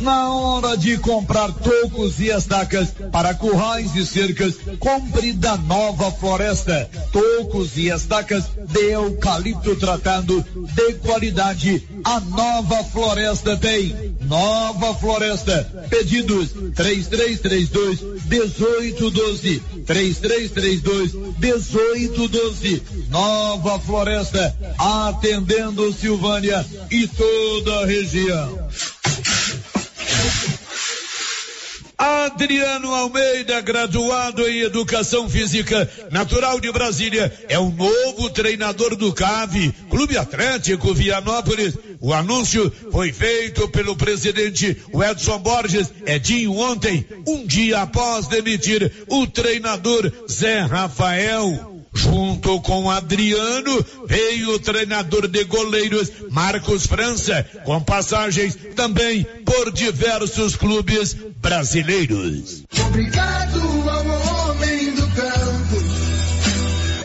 Na hora de comprar tocos e estacas para currais e cercas, compre da Nova Floresta. Tocos e estacas de eucalipto tratado de qualidade. A Nova Floresta tem. Nova Floresta. Pedidos 3332 1812. 3332 1812. Nova Floresta. Atendendo Silvânia e toda a região. Adriano Almeida, graduado em Educação Física, natural de Brasília, é o novo treinador do CAV, Clube Atlético Vianópolis. O anúncio foi feito pelo presidente Edson Borges Edinho ontem, um dia após demitir o treinador Zé Rafael. Junto com Adriano, veio o treinador de goleiros Marcos França, com passagens também por diversos clubes brasileiros. Obrigado ao homem do campo.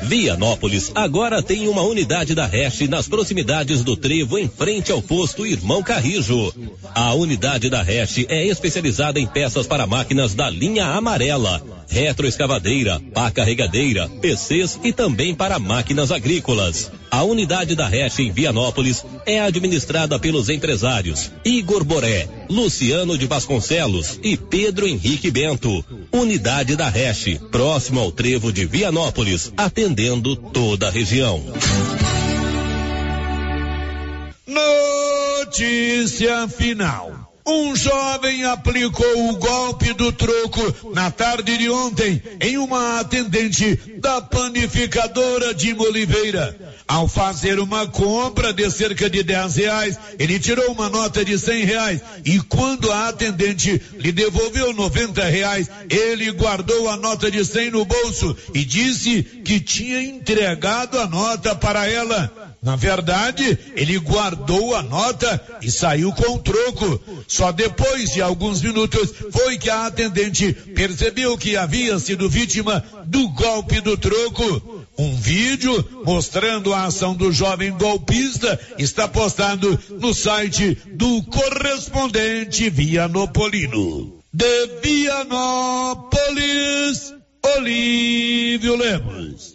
Vianópolis agora tem uma unidade da Hash nas proximidades do Trevo, em frente ao posto Irmão Carrijo. A unidade da Hash é especializada em peças para máquinas da linha amarela retroescavadeira, pá carregadeira, PCs e também para máquinas agrícolas. A unidade da Reche em Vianópolis é administrada pelos empresários Igor Boré, Luciano de Vasconcelos e Pedro Henrique Bento. Unidade da Reche, próximo ao trevo de Vianópolis, atendendo toda a região. Notícia final. Um jovem aplicou o golpe do troco na tarde de ontem em uma atendente da panificadora de Oliveira. Ao fazer uma compra de cerca de 10 reais, ele tirou uma nota de 100 reais e quando a atendente lhe devolveu 90 reais, ele guardou a nota de 100 no bolso e disse que tinha entregado a nota para ela. Na verdade, ele guardou a nota e saiu com o troco. Só depois de alguns minutos foi que a atendente percebeu que havia sido vítima do golpe do troco. Um vídeo mostrando a ação do jovem golpista está postado no site do correspondente Vianopolino. De Vianópolis, Olívio Lemos.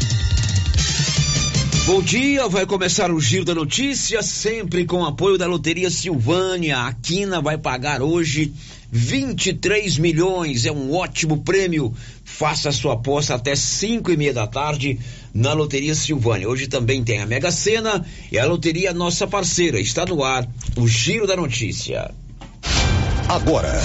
Bom dia, vai começar o Giro da Notícia, sempre com apoio da Loteria Silvânia. A Quina vai pagar hoje 23 milhões, é um ótimo prêmio. Faça sua aposta até 5 e meia da tarde na Loteria Silvânia. Hoje também tem a Mega Sena e a Loteria Nossa Parceira. Está no ar o Giro da Notícia. Agora,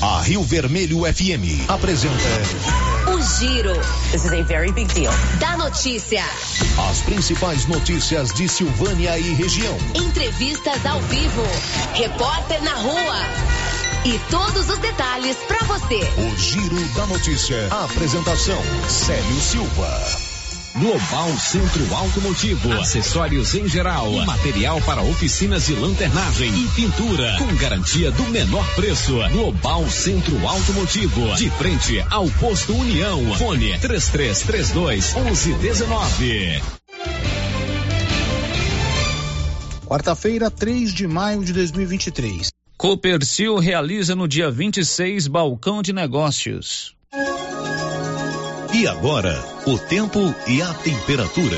a Rio Vermelho FM apresenta. Giro. This is a very big deal. Da notícia. As principais notícias de Silvânia e região. Entrevistas ao vivo. Repórter na rua. E todos os detalhes para você. O Giro da Notícia. A apresentação: Célio Silva. Global Centro Automotivo, acessórios em geral, material para oficinas de lanternagem e pintura, com garantia do menor preço. Global Centro Automotivo, de frente ao posto União. Fone 3332 1119. Quarta-feira, 3 de maio de 2023. Copercil realiza no dia 26 balcão de negócios. E agora, o tempo e a temperatura.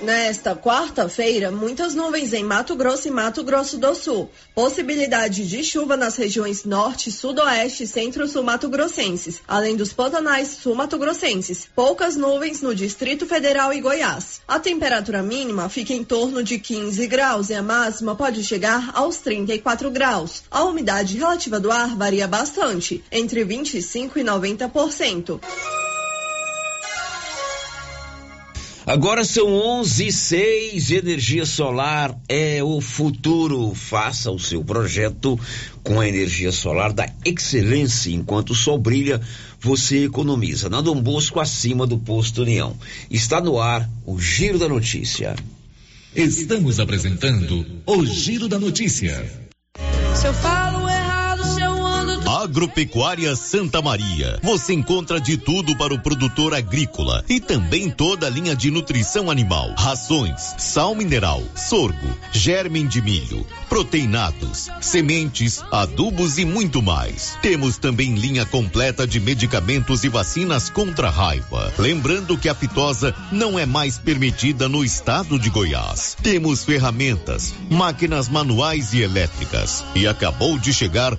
Nesta quarta-feira, muitas nuvens em Mato Grosso e Mato Grosso do Sul. Possibilidade de chuva nas regiões norte, sudoeste e centro-sul mato-grossenses, além dos pantanais sul-mato-grossenses. Poucas nuvens no Distrito Federal e Goiás. A temperatura mínima fica em torno de 15 graus e a máxima pode chegar aos 34 graus. A umidade relativa do ar varia bastante, entre 25 e 90%. Agora são 11 e 6, energia solar é o futuro. Faça o seu projeto com a energia solar da excelência. Enquanto o sol brilha, você economiza. Na Dom Bosco, acima do posto União. Está no ar o Giro da Notícia. Estamos apresentando o Giro da Notícia. Se eu falo Agropecuária Santa Maria. Você encontra de tudo para o produtor agrícola e também toda a linha de nutrição animal, rações, sal mineral, sorgo, germe de milho, proteinados, sementes, adubos e muito mais. Temos também linha completa de medicamentos e vacinas contra a raiva. Lembrando que a fitosa não é mais permitida no estado de Goiás. Temos ferramentas, máquinas manuais e elétricas. E acabou de chegar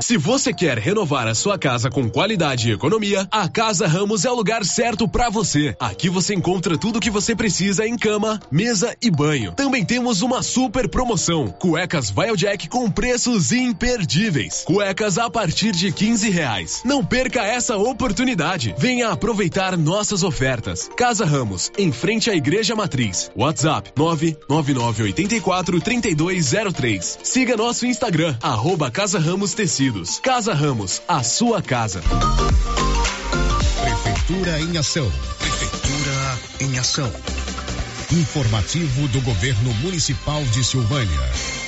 Se você quer renovar a sua casa com qualidade e economia, a Casa Ramos é o lugar certo para você. Aqui você encontra tudo o que você precisa em cama, mesa e banho. Também temos uma super promoção: cuecas Vilejack com preços imperdíveis. Cuecas a partir de 15 reais. Não perca essa oportunidade. Venha aproveitar nossas ofertas. Casa Ramos, em frente à Igreja Matriz. WhatsApp 99984 3203. Siga nosso Instagram, arroba Casa Ramos Casa Ramos, a sua casa. Prefeitura em ação. Prefeitura em ação. Informativo do Governo Municipal de Silvânia.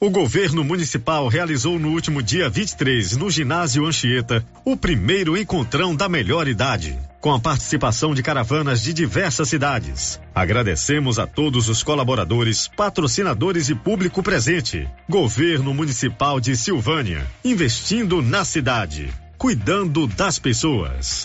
O governo municipal realizou no último dia 23, no ginásio Anchieta, o primeiro encontrão da melhor idade, com a participação de caravanas de diversas cidades. Agradecemos a todos os colaboradores, patrocinadores e público presente. Governo Municipal de Silvânia, investindo na cidade, cuidando das pessoas.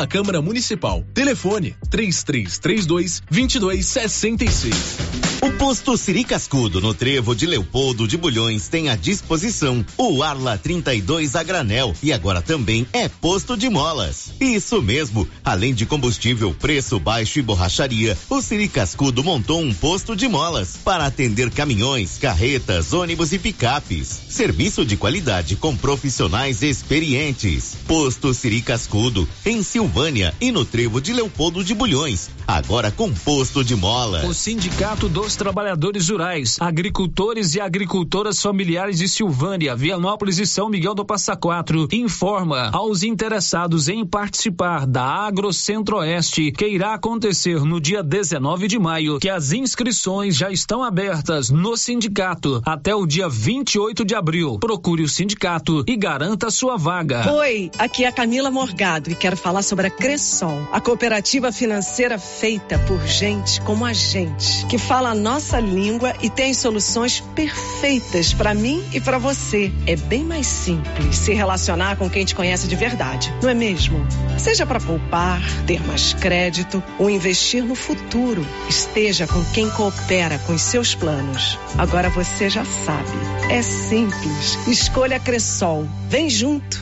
da Câmara Municipal. Telefone 3332 2266. O posto Siri Cascudo, no trevo de Leopoldo de Bulhões, tem à disposição o Arla 32 a granel e agora também é posto de molas. Isso mesmo, além de combustível, preço baixo e borracharia, o Siri Cascudo montou um posto de molas para atender caminhões, carretas, ônibus e picapes. Serviço de qualidade com profissionais experientes. Posto Siri Cascudo, em Silvânia e no trevo de Leopoldo de Bulhões, agora com posto de molas. O Sindicato dos dos trabalhadores rurais, agricultores e agricultoras familiares de Silvânia, Vianópolis e São Miguel do Passa Quatro informa aos interessados em participar da Agro Centro-Oeste que irá acontecer no dia 19 de maio que as inscrições já estão abertas no sindicato até o dia 28 de abril. Procure o sindicato e garanta sua vaga. Oi, aqui é a Camila Morgado e quero falar sobre a Cressol, a cooperativa financeira feita por gente como a gente, que fala nossa língua e tem soluções perfeitas para mim e para você. É bem mais simples se relacionar com quem te conhece de verdade, não é mesmo? Seja para poupar, ter mais crédito ou investir no futuro, esteja com quem coopera com os seus planos. Agora você já sabe. É simples. Escolha Cressol. Vem junto.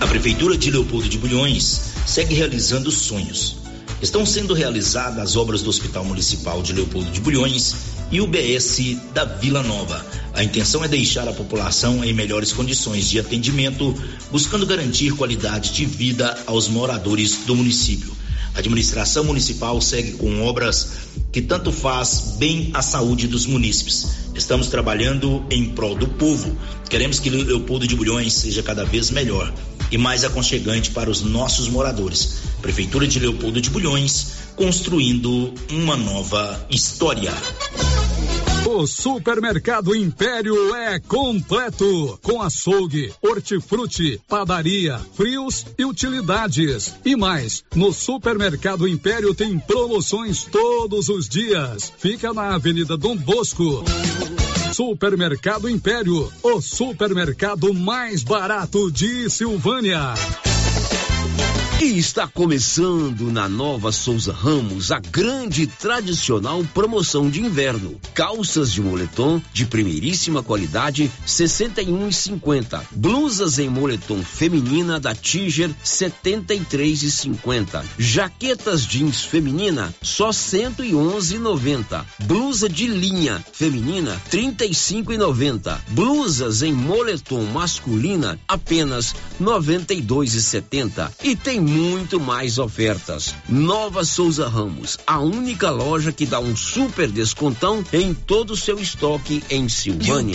A Prefeitura de Leopoldo de Bulhões segue realizando sonhos. Estão sendo realizadas as obras do Hospital Municipal de Leopoldo de Bulhões e o BS da Vila Nova. A intenção é deixar a população em melhores condições de atendimento, buscando garantir qualidade de vida aos moradores do município. A administração municipal segue com obras que tanto faz bem à saúde dos munícipes. Estamos trabalhando em prol do povo. Queremos que Leopoldo de Bulhões seja cada vez melhor e mais aconchegante para os nossos moradores. Prefeitura de Leopoldo de Bulhões, construindo uma nova história. O Supermercado Império é completo, com açougue, hortifruti, padaria, frios e utilidades. E mais, no Supermercado Império tem promoções todos os dias. Fica na Avenida Dom Bosco. Supermercado Império, o supermercado mais barato de Silvânia. E está começando na Nova Souza Ramos a grande tradicional promoção de inverno. Calças de moletom de primeiríssima qualidade, 61,50. Blusas em moletom feminina da Tiger, 73,50. Jaquetas jeans feminina, só 111,90. Blusa de linha feminina, 35,90. Blusas em moletom masculina, apenas 92,70. E tem muito mais ofertas. Nova Souza Ramos, a única loja que dá um super descontão em todo o seu estoque em Silvânia.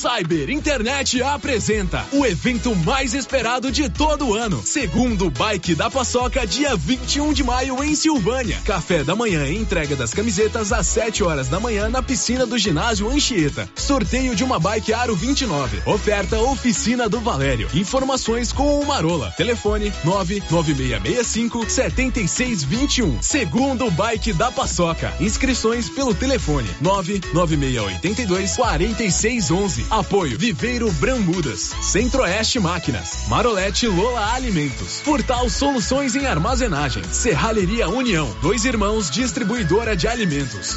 Cyber Internet apresenta o evento mais esperado de todo o ano. Segundo Bike da Paçoca, dia 21 de maio em Silvânia. Café da manhã e entrega das camisetas às 7 horas da manhã na piscina do ginásio Anchieta. Sorteio de uma bike Aro 29. Oferta Oficina do Valério. Informações com o Marola. Telefone 99665 7621. Segundo Bike da Paçoca. Inscrições pelo telefone 99682 4611. Apoio Viveiro Brambudas, Centro-Oeste Máquinas, Marolete Lola Alimentos, Portal Soluções em Armazenagem, Serralheria União, Dois Irmãos Distribuidora de Alimentos.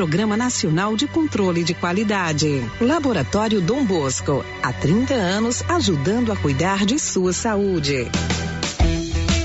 Nacional de Controle de Qualidade. Laboratório Dom Bosco, há 30 anos ajudando a cuidar de sua saúde.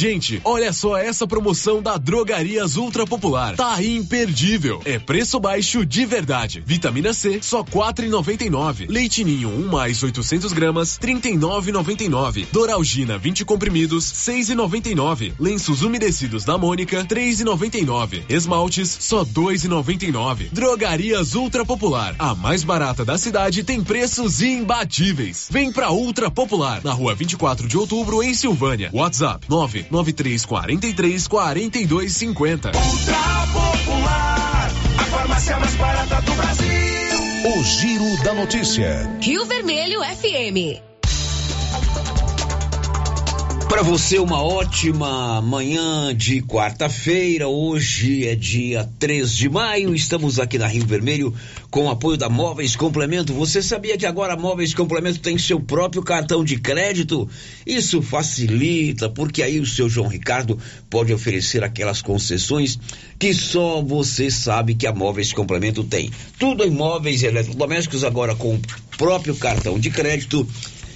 Gente, olha só essa promoção da Drogarias Ultra Popular. Tá imperdível. É preço baixo de verdade. Vitamina C, só quatro e noventa e nove. Leite Ninho, um mais 800 gramas, trinta e nove noventa e nove. Doralgina, 20 comprimidos, seis e noventa e nove. Lenços umedecidos da Mônica, três e noventa e nove. Esmaltes, só dois e noventa e nove. Drogarias Ultra Popular, a mais barata da cidade, tem preços imbatíveis. Vem pra Ultra Popular, na rua 24 de outubro, em Silvânia. WhatsApp, nove 99343 4250. Ultra Popular, a farmácia mais barata do Brasil. O Giro da Notícia. Rio Vermelho FM. Para você, uma ótima manhã de quarta-feira. Hoje é dia 3 de maio. Estamos aqui na Rio Vermelho com o apoio da Móveis Complemento. Você sabia que agora a Móveis Complemento tem seu próprio cartão de crédito? Isso facilita, porque aí o seu João Ricardo pode oferecer aquelas concessões que só você sabe que a Móveis Complemento tem. Tudo em móveis e eletrodomésticos agora com o próprio cartão de crédito.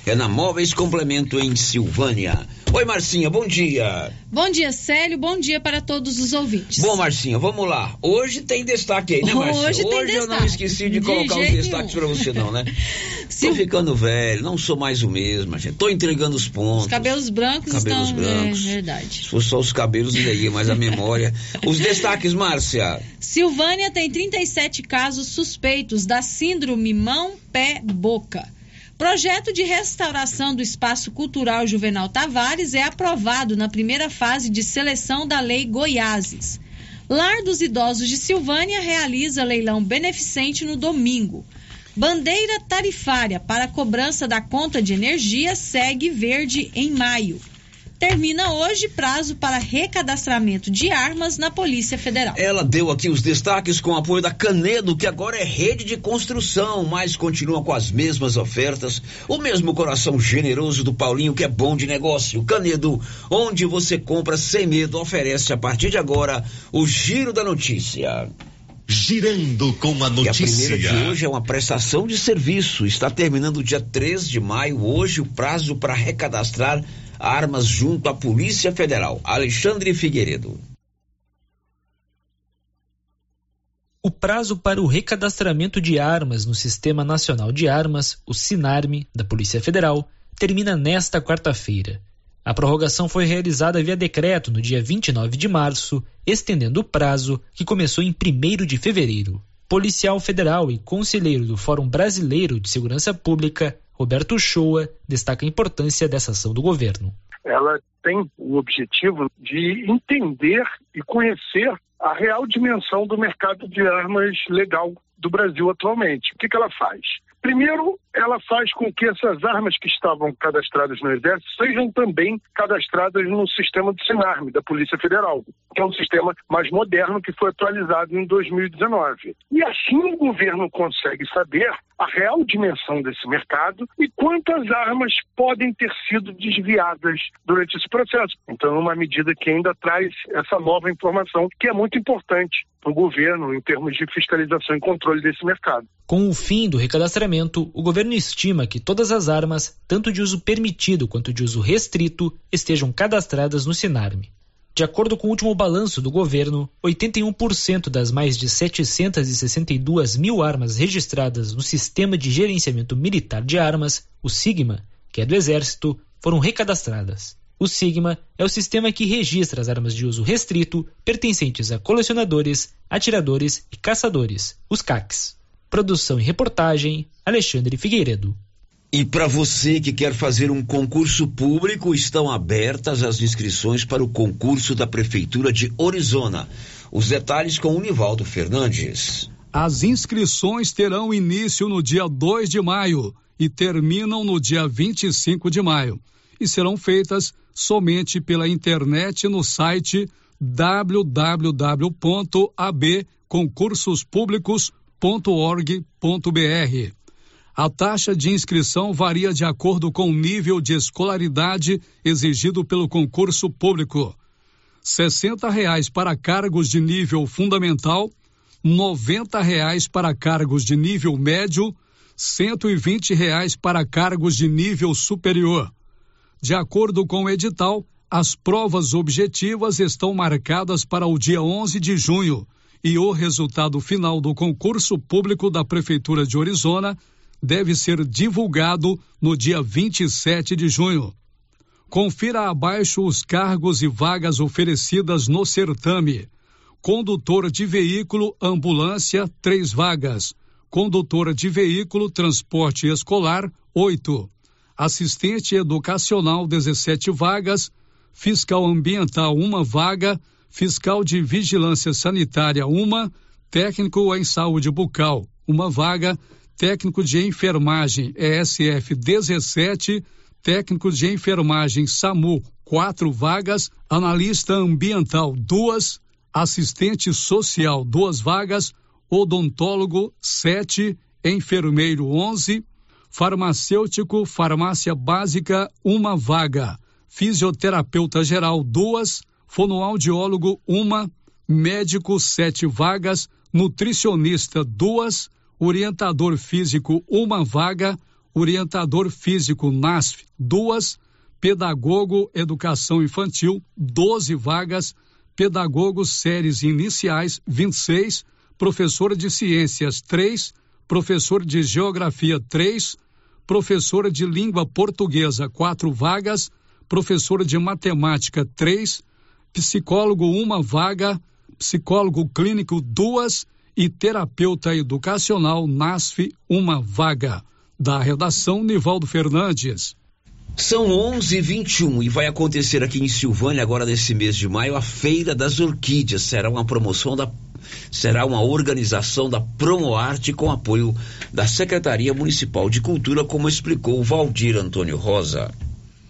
É na Móveis Complemento em Silvânia. Oi, Marcinha, bom dia. Bom dia, Célio. Bom dia para todos os ouvintes. Bom, Marcinha, vamos lá. Hoje tem destaque aí, né, Marcinha? Hoje, tem Hoje eu destaque. não esqueci de, De colocar os destaques para você, não, né? Tô ficando velho, não sou mais o mesmo, gente. Tô entregando os pontos. Os cabelos brancos Cabelos estão. brancos. É verdade. Se fosse só os cabelos, ia, mas a memória. Os destaques, Márcia. Silvânia tem 37 casos suspeitos da síndrome mão-pé-boca. Projeto de restauração do Espaço Cultural Juvenal Tavares é aprovado na primeira fase de seleção da Lei Goiáses. Lar dos Idosos de Silvânia realiza leilão beneficente no domingo. Bandeira tarifária para cobrança da conta de energia segue verde em maio. Termina hoje prazo para recadastramento de armas na Polícia Federal. Ela deu aqui os destaques com o apoio da Canedo, que agora é rede de construção, mas continua com as mesmas ofertas. O mesmo coração generoso do Paulinho, que é bom de negócio. Canedo, onde você compra sem medo, oferece a partir de agora o Giro da Notícia. Girando com a E a notícia. primeira de hoje é uma prestação de serviço. Está terminando o dia 3 de maio. Hoje o prazo para recadastrar armas junto à Polícia Federal. Alexandre Figueiredo. O prazo para o recadastramento de armas no Sistema Nacional de Armas, o SINARME, da Polícia Federal, termina nesta quarta-feira. A prorrogação foi realizada via decreto no dia 29 de março, estendendo o prazo que começou em 1 de fevereiro. Policial federal e conselheiro do Fórum Brasileiro de Segurança Pública, Roberto Shoa, destaca a importância dessa ação do governo. ela tem o objetivo de entender e conhecer a real dimensão do mercado de armas legal do Brasil atualmente. O que, que ela faz? Primeiro, ela faz com que essas armas que estavam cadastradas no Exército sejam também cadastradas no sistema do SINARME, da Polícia Federal, que é um sistema mais moderno que foi atualizado em 2019. E assim o governo consegue saber a real dimensão desse mercado e quantas armas podem ter sido desviadas durante esse processo. Então, é uma medida que ainda traz essa nova informação, que é muito importante para o governo em termos de fiscalização e controle desse mercado. Com o fim do recadastramento, o governo estima que todas as armas, tanto de uso permitido quanto de uso restrito, estejam cadastradas no Sinarme. De acordo com o último balanço do governo, 81% das mais de 762 mil armas registradas no Sistema de Gerenciamento Militar de Armas, o SIGMA, que é do Exército, foram recadastradas. O SIGMA é o sistema que registra as armas de uso restrito pertencentes a colecionadores, atiradores e caçadores, os CACs. Produção e reportagem, Alexandre Figueiredo. E para você que quer fazer um concurso público, estão abertas as inscrições para o concurso da Prefeitura de Orizona. Os detalhes com o Nivaldo Fernandes. As inscrições terão início no dia 2 de maio e terminam no dia 25 de maio. E serão feitas somente pela internet no site www.abconcursospúblicos.org.br. A taxa de inscrição varia de acordo com o nível de escolaridade exigido pelo concurso público. 60 reais para cargos de nível fundamental, 90 reais para cargos de nível médio, 120 reais para cargos de nível superior. De acordo com o edital, As provas objetivas estão marcadas para o dia 11 de junho e o resultado final do concurso público da Prefeitura de Orizona deve ser divulgado no dia 27 de junho. Confira abaixo os cargos e vagas oferecidas no certame. Condutor de veículo ambulância, três vagas. Condutora de veículo transporte escolar, oito. Assistente educacional, 17 vagas. Fiscal ambiental, uma vaga. Fiscal de vigilância sanitária, uma. Técnico em saúde bucal, uma vaga. Técnico de enfermagem, ESF 17 técnico de enfermagem SAMU, quatro vagas, analista ambiental, duas, assistente social, duas vagas, odontólogo, sete, enfermeiro, onze, farmacêutico, farmácia básica, uma vaga, fisioterapeuta geral, duas, fonoaudiólogo, uma, médico, sete vagas, nutricionista, duas, orientador físico, uma vaga, orientador físico NASF, duas, pedagogo educação infantil, 12 vagas, pedagogo séries iniciais, 26, professora de ciências, 3, professor de geografia, 3, professora de língua portuguesa, quatro vagas, professora de matemática, 3, psicólogo, uma vaga, psicólogo clínico, duas e terapeuta educacional, NASF, uma vaga. Da redação, Nivaldo Fernandes. São 11:21 e vai acontecer aqui em Silvânia agora nesse mês de maio a Feira das Orquídeas. Será uma promoção da será uma organização da Promoarte com apoio da Secretaria Municipal de Cultura, como explicou Valdir Antônio Rosa.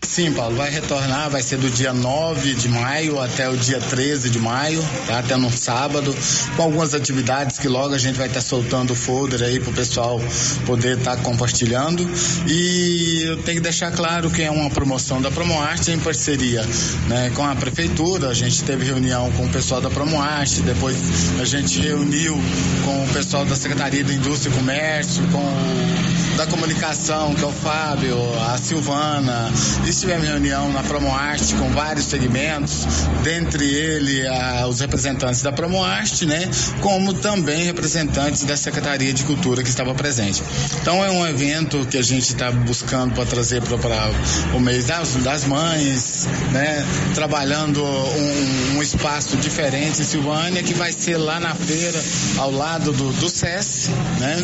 Sim, Paulo, vai retornar, vai ser do dia 9 de maio até o dia 13 de maio, tá? Até no sábado, com algumas atividades que logo a gente vai estar tá soltando o folder aí pro pessoal poder estar tá compartilhando. E eu tenho que deixar claro que é uma promoção da Promoarte em parceria né, com a prefeitura. A gente teve reunião com o pessoal da Promoarte, depois a gente reuniu com o pessoal da Secretaria da Indústria e Comércio, com da comunicação, que é o Fábio, a Silvana, e tivemos reunião na Promoarte com vários segmentos, dentre ele a, os representantes da Promoarte, né, como também representantes da Secretaria de Cultura que estava presente. Então é um evento que a gente está buscando para trazer para o mês das, das mães, né, trabalhando um, um, espaço diferente em Silvânia que vai ser lá na feira, ao lado do, do SES, né,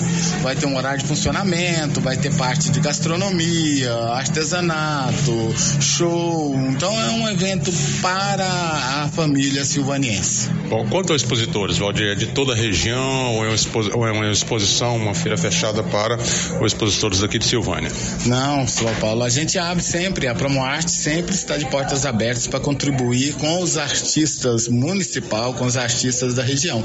vai ter um horário de funcionamento, vai ter parte de gastronomia, artesanato, show. Então é um evento para a família silvaniense. Bom, quanto aos expositores, Valdir, é de toda a região ou é, uma ou é uma exposição, uma feira fechada para os expositores aqui de Silvânia? Não, São Paulo, a gente abre sempre, a Promoarte sempre está de portas abertas para contribuir com os artistas municipal, com os artistas da região.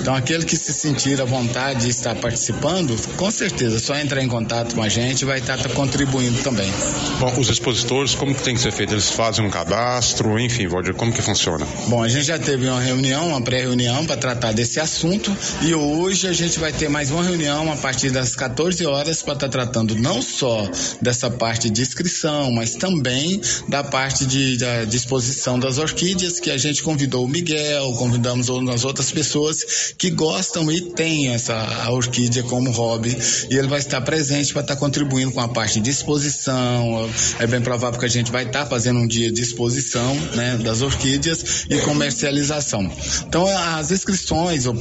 Então aquele que se sentir à vontade de estar participando, com certeza, só entrar em contato com a gente vai estar contribuindo também. Bom, os expositores como que tem que ser feito? Eles fazem um cadastro, enfim, Valdir, como que funciona? Bom, a gente já teve uma reunião, uma pré-reunião para tratar desse assunto e hoje a gente vai ter mais uma reunião a partir das 14 horas para estar tá tratando não só dessa parte de inscrição, mas também da parte de, da disposição das orquídeas, que a gente convidou o Miguel, convidamos as outras pessoas que gostam e têm essa orquídea como hobby e ele vai estar presente para estar tá contribuindo com a parte de exposição, é bem provável que a gente vai estar tá fazendo um dia de exposição né, das orquídeas e comercialização. Então, as inscrições, o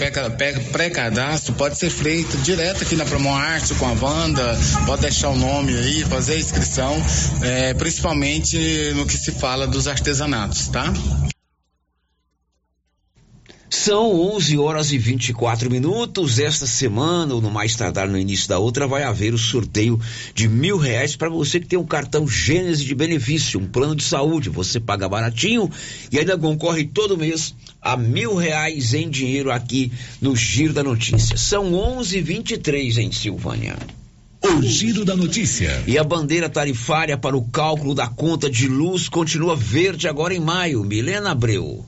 pré-cadastro pode ser feito direto aqui na Promoarte com a Wanda, pode deixar o nome aí, fazer a inscrição, é, principalmente no que se fala dos artesanatos, tá? São 11 horas e 24 minutos. Esta semana, ou no mais tardar no início da outra, vai haver o sorteio de mil reais para você que tem um cartão Gênese de benefício, um plano de saúde. Você paga baratinho e ainda concorre todo mês a mil reais em dinheiro aqui no Giro da Notícia. São 11 e 23 em Silvânia. O Giro da Notícia. E a bandeira tarifária para o cálculo da conta de luz continua verde agora em maio. Milena Abreu.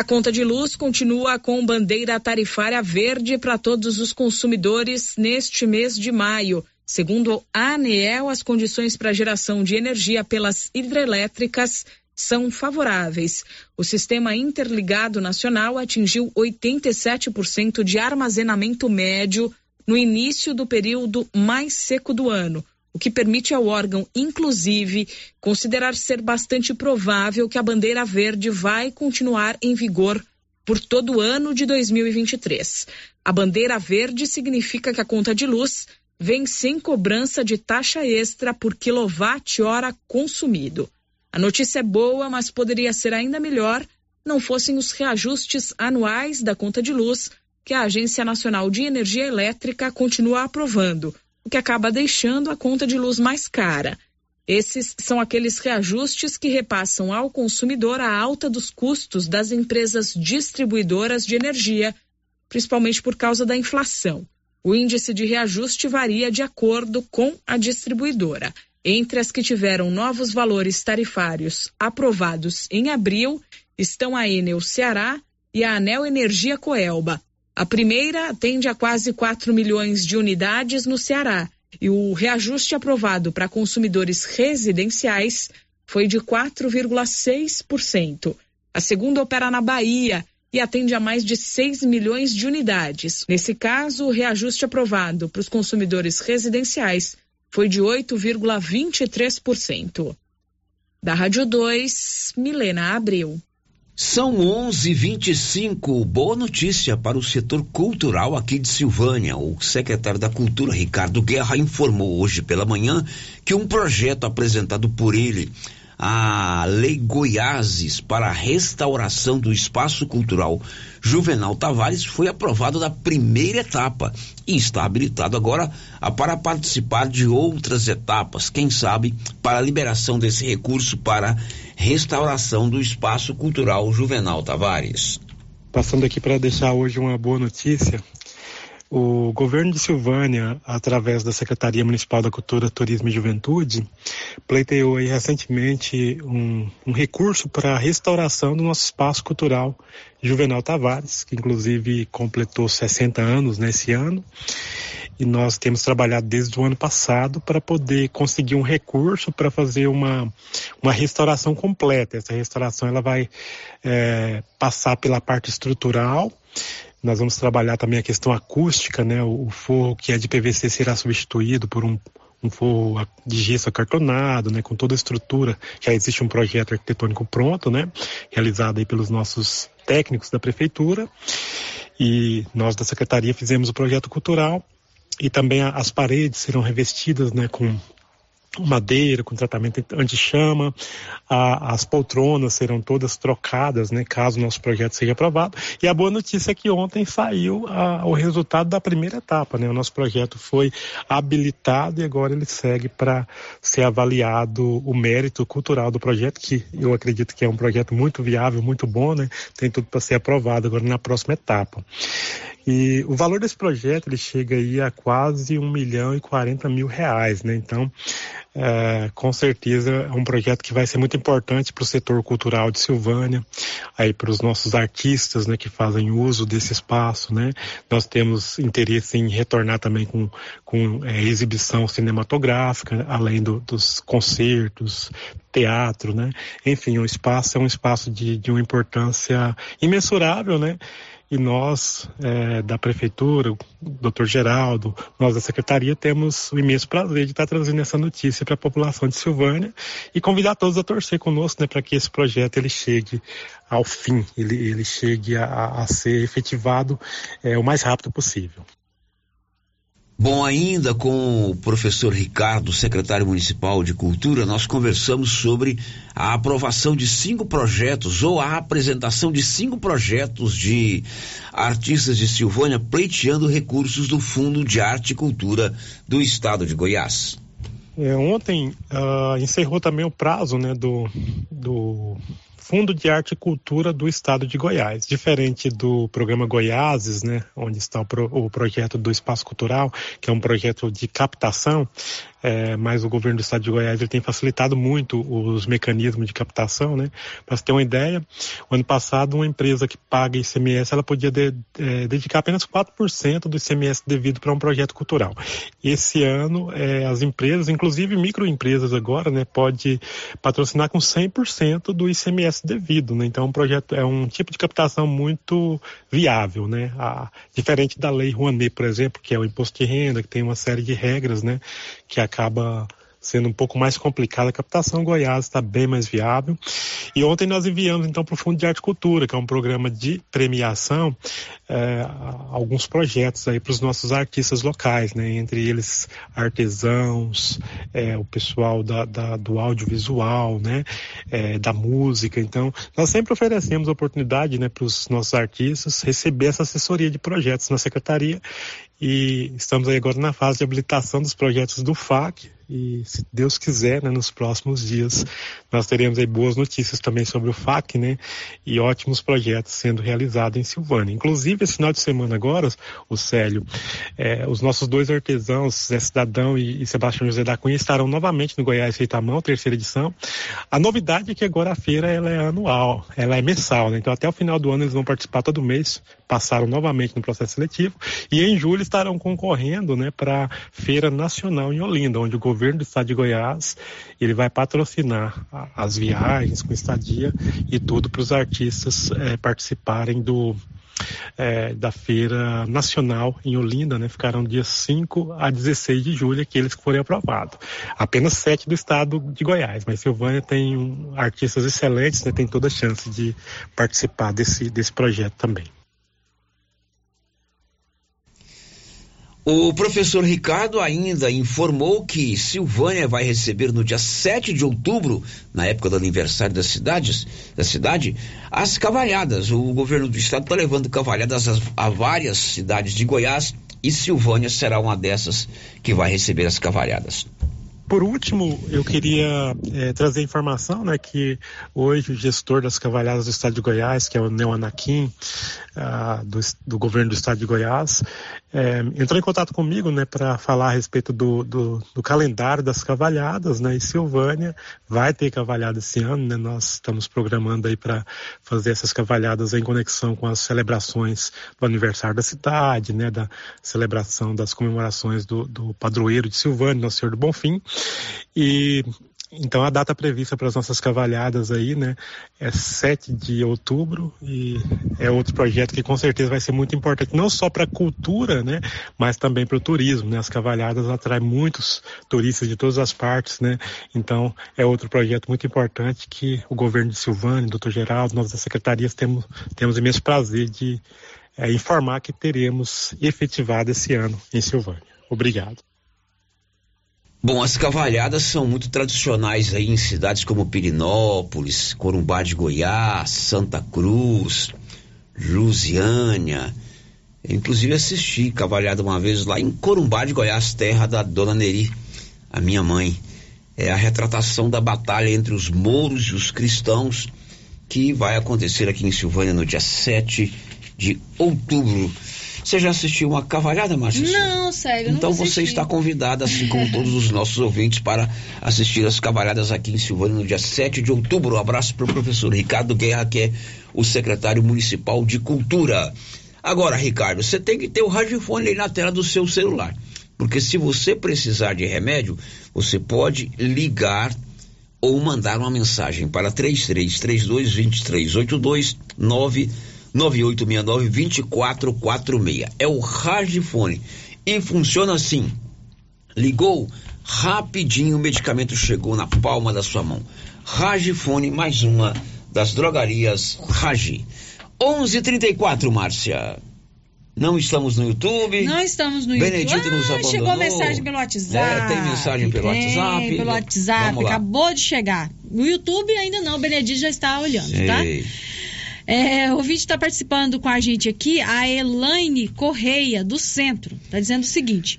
A conta de luz continua com bandeira tarifária verde para todos os consumidores neste mês de maio. Segundo a ANEEL, as condições para geração de energia pelas hidrelétricas são favoráveis. O Sistema Interligado Nacional atingiu 87% de armazenamento médio no início do período mais seco do ano, o que permite ao órgão, inclusive, considerar ser bastante provável que a bandeira verde vai continuar em vigor por todo o ano de 2023. A bandeira verde significa que a conta de luz vem sem cobrança de taxa extra por quilowatt-hora consumido. A notícia é boa, mas poderia ser ainda melhor não fossem os reajustes anuais da conta de luz que a Agência Nacional de Energia Elétrica continua aprovando, o que acaba deixando a conta de luz mais cara. Esses são aqueles reajustes que repassam ao consumidor a alta dos custos das empresas distribuidoras de energia, principalmente por causa da inflação. O índice de reajuste varia de acordo com a distribuidora. Entre as que tiveram novos valores tarifários aprovados em abril estão a Enel Ceará e a Anel Energia Coelba. A primeira atende a quase 4 milhões de unidades no Ceará e o reajuste aprovado para consumidores residenciais foi de 4,6%. A segunda opera na Bahia e atende a mais de 6 milhões de unidades. Nesse caso, o reajuste aprovado para os consumidores residenciais foi de 8,23%. Da Rádio 2, Milena Abreu. São 11:25. Boa notícia para o setor cultural aqui de Silvânia. O secretário da Cultura, Ricardo Guerra, informou hoje pela manhã que um projeto apresentado por ele a Lei Goiáses para a restauração do espaço cultural Juvenal Tavares foi aprovado na primeira etapa e está habilitado agora a, para participar de outras etapas, quem sabe para a liberação desse recurso para restauração do espaço cultural Juvenal Tavares. Passando aqui para deixar hoje uma boa notícia, o governo de Silvânia, através da Secretaria Municipal da Cultura, Turismo e Juventude, pleiteou aí recentemente um, um recurso para a restauração do nosso espaço cultural Juvenal Tavares, que inclusive completou 60 anos nesse ano. E nós temos trabalhado desde o ano passado para poder conseguir um recurso para fazer uma, uma restauração completa. Essa restauração ela vai é, passar pela parte estrutural nós vamos trabalhar também a questão acústica, né? O, forro que é de PVC será substituído por um, um forro de gesso acartonado, né? Com toda a estrutura. Já existe um projeto arquitetônico pronto, né? Realizado aí pelos nossos técnicos da prefeitura. E nós da secretaria fizemos o projeto cultural e também as paredes serão revestidas, né? Com madeira com tratamento anti-chama, as poltronas serão todas trocadas, né, caso o nosso projeto seja aprovado. E a boa notícia é que ontem saiu a, o resultado da primeira etapa, né, o nosso projeto foi habilitado e agora ele segue para ser avaliado o mérito cultural do projeto, que eu acredito que é um projeto muito viável, muito bom, né, tem tudo para ser aprovado agora na próxima etapa. E o valor desse projeto ele chega aí a quase um milhão e quarenta mil reais, né? Então, é, com certeza é um projeto que vai ser muito importante para o setor cultural de Silvânia, aí para os nossos artistas, né, que fazem uso desse espaço, né? Nós temos interesse em retornar também com, com é, exibição cinematográfica, além do, dos concertos, teatro, né? Enfim, o espaço é um espaço de, de uma importância imensurável, né? E nós, é, da Prefeitura, o doutor Geraldo, nós da Secretaria, temos o imenso prazer de estar trazendo essa notícia para a população de Silvânia e convidar todos a torcer conosco né, para que esse projeto ele chegue ao fim, ele, ele chegue a, a ser efetivado é, o mais rápido possível. Bom, ainda com o professor Ricardo, secretário municipal de Cultura, nós conversamos sobre a aprovação de cinco projetos ou a apresentação de cinco projetos de artistas de Silvânia pleiteando recursos do Fundo de Arte e Cultura do Estado de Goiás. É, ontem uh, encerrou também o prazo né, do, do Fundo de Arte e Cultura do Estado de Goiás. Diferente do programa Goiáses, né, onde está o, pro, o, projeto do Espaço Cultural, que é um projeto de captação, é, mas o governo do estado de Goiás ele tem facilitado muito os mecanismos de captação, né? Para você ter uma ideia, o ano passado uma empresa que paga ICMS ela podia de, é, dedicar apenas 4% do ICMS devido para um projeto cultural. Esse ano é, as empresas, inclusive microempresas agora, né, pode patrocinar com 100% do ICMS devido, né? Então, é um projeto é um tipo de captação muito viável, né? A, diferente da lei Rouanet, por exemplo, que é o imposto de renda, que tem uma série de regras, né? Que acaba sendo um pouco mais complicada. A captação Goiás está bem mais viável. E ontem nós enviamos então para o Fundo de Arte e Cultura, que é um programa de premiação, é, alguns projetos aí para os nossos artistas locais, né? Entre eles artesãos, é, o pessoal da, da, do audiovisual, né? É, da música. Então, nós sempre oferecemos oportunidade, né, para os nossos artistas receber essa assessoria de projetos na secretaria e estamos aí agora na fase de habilitação dos projetos do FAC, e se Deus quiser, né, nos próximos dias nós teremos aí boas notícias também sobre o FAC, né, e ótimos projetos sendo realizados em Silvânia. Inclusive, esse final de semana agora, o Célio, é, os nossos dois artesãos, Zé Cidadão e, e Sebastião José da Cunha, estarão novamente no Goiás Mão, terceira edição. A novidade é que agora a feira ela é anual, ela é mensal, né, então até o final do ano eles vão participar todo mês, passaram novamente no processo seletivo, e em julho estarão concorrendo, né, para Feira Nacional em Olinda, onde o governo governo do estado de Goiás ele vai patrocinar as viagens com estadia e tudo para os artistas é, participarem do é, da Feira Nacional em Olinda, né? Ficarão dias 5 a 16 de julho, aqueles que forem aprovados. Apenas sete do estado de Goiás, mas Silvânia tem um, artistas excelentes, né? Tem toda a chance de participar desse, desse projeto também. O professor Ricardo ainda informou que Silvânia vai receber no dia 7 de outubro, na época do aniversário das cidades, da cidade, as cavalhadas. O governo do estado está levando cavalhadas a, a várias cidades de Goiás e Silvânia será uma dessas que vai receber as cavalhadas. Por último, eu queria é, trazer informação né, que hoje o gestor das cavalhadas do estado de Goiás, que é o Neo Anakim, ah, do, do, governo do estado de Goiás, é, entrou em contato comigo né, para falar a respeito do, do, do, calendário das cavalhadas. Né, e Silvânia vai ter cavalhada esse ano. Né, nós estamos programando aí para fazer essas cavalhadas em conexão com as celebrações do aniversário da cidade, né, da celebração das comemorações do, do padroeiro de Silvânia, Nosso Senhor do Bonfim. E então a data prevista para as nossas cavalhadas aí, né, é 7 de outubro e é outro projeto que com certeza vai ser muito importante, não só para a cultura, né, mas também para o turismo, né? As cavalhadas atraem muitos turistas de todas as partes, né? Então é outro projeto muito importante que o governo de Silvânia, doutor Geraldo, nós das secretarias temos temos imenso prazer de é, informar que teremos efetivado esse ano em Silvânia. Obrigado. Bom, as cavalhadas são muito tradicionais aí em cidades como Pirinópolis, Corumbá de Goiás, Santa Cruz, Lusiânia. inclusive assisti cavalhada uma vez lá em Corumbá de Goiás, terra da Dona Neri, a minha mãe. É a retratação da batalha entre os mouros e os cristãos que vai acontecer aqui em Silvânia no dia 7 de outubro. Você já assistiu uma cavalhada, Márcia? Não, sério. Então você está convidada, assim como todos os nossos ouvintes, para assistir as cavalhadas aqui em Silvânia no dia 7 de outubro. Um abraço para o professor Ricardo Guerra, que é o secretário municipal de Cultura. Agora, Ricardo, você tem que ter o radiofone aí na tela do seu celular. Porque se você precisar de remédio, você pode ligar ou mandar uma mensagem para 3332 2382 9 9869-2446. É o Ragifone. E funciona assim: ligou, rapidinho o medicamento chegou na palma da sua mão. Ragifone, mais uma das drogarias Ragi. 11:34, Márcia. Não estamos no YouTube. Não estamos no YouTube. Benedito ah, nos abandonou. Chegou mensagem pelo WhatsApp. É, tem mensagem pelo tem, WhatsApp. Pelo WhatsApp, acabou de chegar. No YouTube ainda não, o Benedito já está olhando? Sei. tá? É, o ouvinte está participando com a gente aqui, a Elaine Correia, do Centro. Está dizendo o seguinte: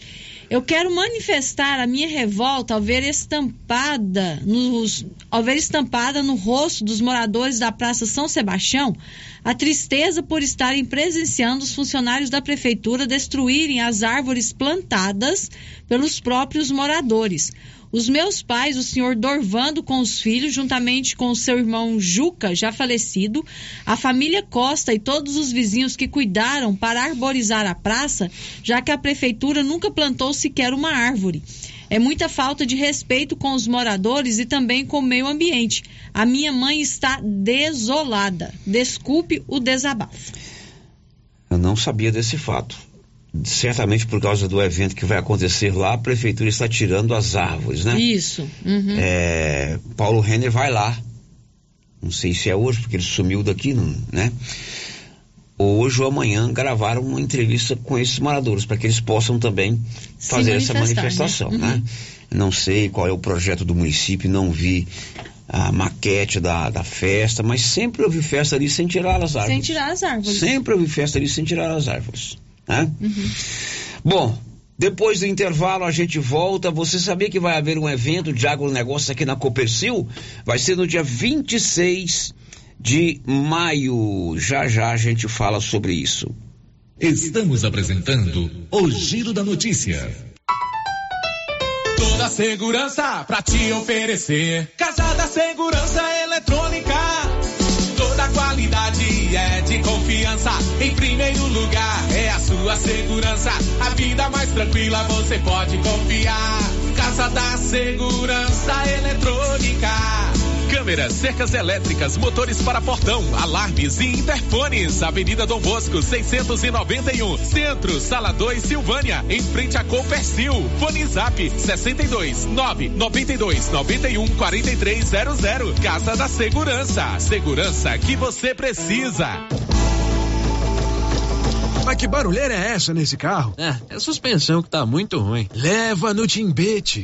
Eu quero manifestar a minha revolta ao ver estampada nos, ao ver estampada no rosto dos moradores da Praça São Sebastião a tristeza por estarem presenciando os funcionários da prefeitura destruírem as árvores plantadas pelos próprios moradores. Os meus pais, o senhor Dorvando com os filhos, juntamente com seu irmão Juca, já falecido, a família Costa e todos os vizinhos que cuidaram para arborizar a praça, já que a prefeitura nunca plantou sequer uma árvore. É muita falta de respeito com os moradores e também com o meio ambiente. A minha mãe está desolada. Desculpe o desabafo. Eu não sabia desse fato certamente por causa do evento que vai acontecer lá, a prefeitura está tirando as árvores, né? Isso. Uhum. É, Paulo Renner vai lá. Não sei se é hoje, porque ele sumiu daqui, né? Hoje ou amanhã gravaram uma entrevista com esses moradores, para que eles possam também fazer essa manifestação, né? né? Uhum. Não sei qual é o projeto do município, não vi a maquete da, da festa, mas sempre houve festa ali sem tirar as árvores. Sem tirar as árvores. Sempre houve festa ali sem tirar as árvores. Né? Uhum. Bom, depois do intervalo a gente volta. Você sabia que vai haver um evento de agronegócio aqui na Copercil? Vai ser no dia 26 de maio. Já já a gente fala sobre isso. Estamos apresentando o Giro da Notícia. Toda segurança pra te oferecer. Casa da Segurança Eletrônica Toda qualidade é de confiança. Em primeiro lugar é a sua segurança. A vida mais tranquila você pode confiar. Casa da Segurança Eletrônica. Câmeras, cercas elétricas, motores para portão, alarmes e interfones. Avenida Dom Bosco, 691. Centro, Sala 2, Silvânia. Em frente a Copercil. Fone Zap, 62 9 92 91 4300. Casa da Segurança. Segurança que você precisa. Mas que barulheira é essa nesse carro? É, é a suspensão que tá muito ruim. Leva no Timbete.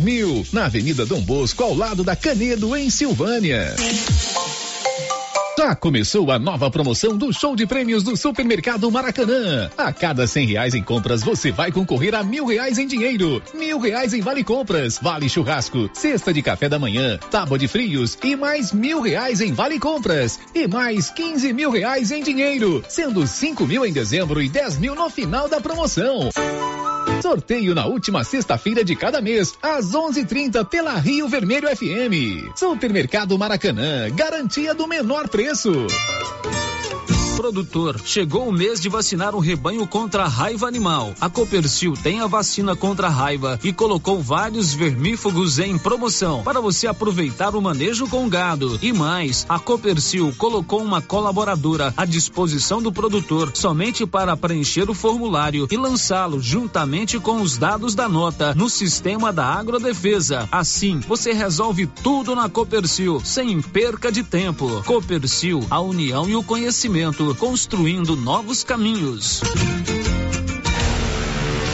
mil, na Avenida Dom Bosco, ao lado da Canedo, em Silvânia. Já começou a nova promoção do show de prêmios do Supermercado Maracanã. A cada cem reais em compras, você vai concorrer a mil reais em dinheiro, mil reais em vale compras, vale churrasco, cesta de café da manhã, tábua de frios e mais mil reais em vale compras e mais quinze mil reais em dinheiro, sendo cinco mil em dezembro e dez mil no final da promoção. Sorteio na última sexta-feira de cada mês, às 11:30 pela Rio Vermelho FM. Supermercado Maracanã, garantia do menor preço produtor. Chegou o mês de vacinar o rebanho contra a raiva animal. A Copercil tem a vacina contra a raiva e colocou vários vermífugos em promoção para você aproveitar o manejo com gado. E mais, a Copercil colocou uma colaboradora à disposição do produtor somente para preencher o formulário e lançá-lo juntamente com os dados da nota no sistema da Agrodefesa. Assim, você resolve tudo na Copercil sem perca de tempo. Copercil, a união e o conhecimento construindo novos caminhos.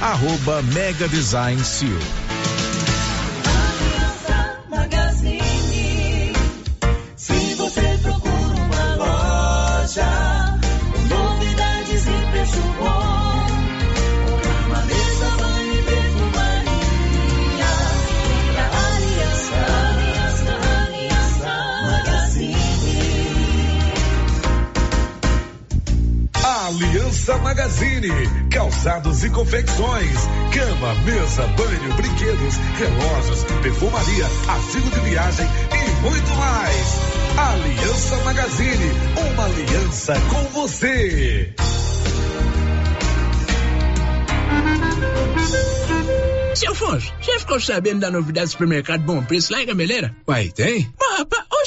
arroba Mega Design Seal. Aliança Magazine, calçados e confecções, cama, mesa, banho, brinquedos, relógios, perfumaria, artigo de viagem e muito mais. Aliança Magazine, uma aliança com você. Seu Afonso, você ficou sabendo da novidade do supermercado Bom Preço lá em Gameleira? Uai, tem? Mas,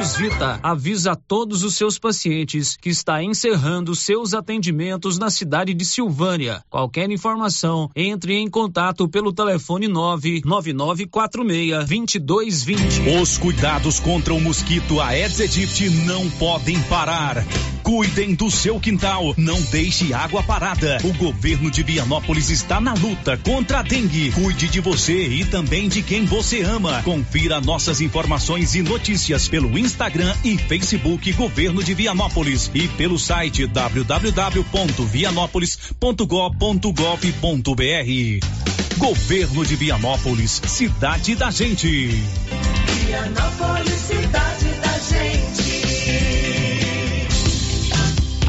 Prunus Vita avisa a todos os seus pacientes que está encerrando seus atendimentos na cidade de Silvânia. Qualquer informação, entre em contato pelo telefone 99946-2220. Os cuidados contra o mosquito Aedes aegypti não podem parar. Cuidem do seu quintal, não deixe água parada. O governo de Vianópolis está na luta contra a dengue. Cuide de você e também de quem você ama. Confira nossas informações e notícias pelo Instagram e Facebook Governo de Vianópolis e pelo site www.vianópolis.gov.gov.br. Governo de Vianópolis, cidade da gente. Vianópolis, cidade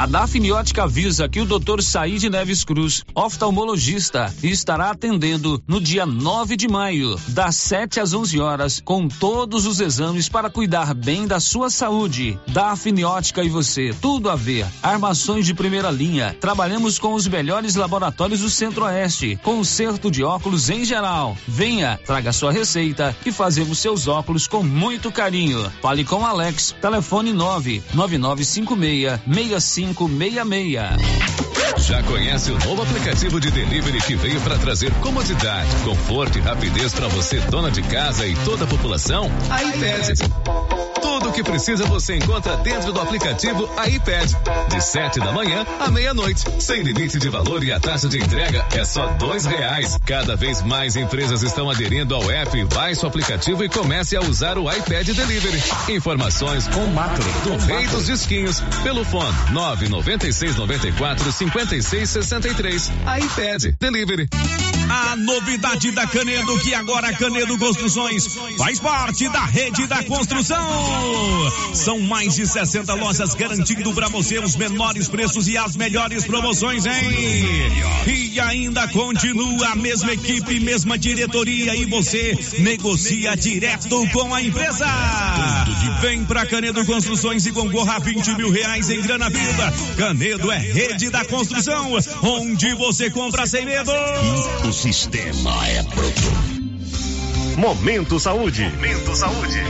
A Dafniótica avisa que o Dr. Saíde Neves Cruz, oftalmologista, estará atendendo no dia 9 de maio, das 7 às 11 horas, com todos os exames para cuidar bem da sua saúde. Dafniótica e você, tudo a ver. Armações de primeira linha. Trabalhamos com os melhores laboratórios do Centro-Oeste. Conserto de óculos em geral. Venha, traga sua receita e fazemos seus óculos com muito carinho. Fale com Alex, telefone 99956 65 Já conhece o novo aplicativo de delivery que veio para trazer comodidade, conforto e rapidez para você, dona de casa e toda a população? A iPad. Tudo o que precisa você encontra dentro do aplicativo iPad. De 7 da manhã à meia-noite. Sem limite de valor e a taxa de entrega é só dois reais. Cada vez mais empresas estão aderindo ao app. Baixe o aplicativo e comece a usar o iPad Delivery. Informações com Macro, do Rei dos Disquinhos, pelo fone 996 94 56 63. iPad Delivery. A novidade da Canedo, que agora a Canedo Construções faz parte da rede da construção. São mais de 60 lojas garantindo para você os menores preços e as melhores promoções, hein? E ainda continua a mesma equipe, mesma diretoria e você negocia direto com a empresa. Vem pra Canedo Construções e concorra a 20 mil reais em grana viva. Canedo é rede da construção, onde você compra sem medo. Sistema é pronto. Momento Saúde. Momento Saúde.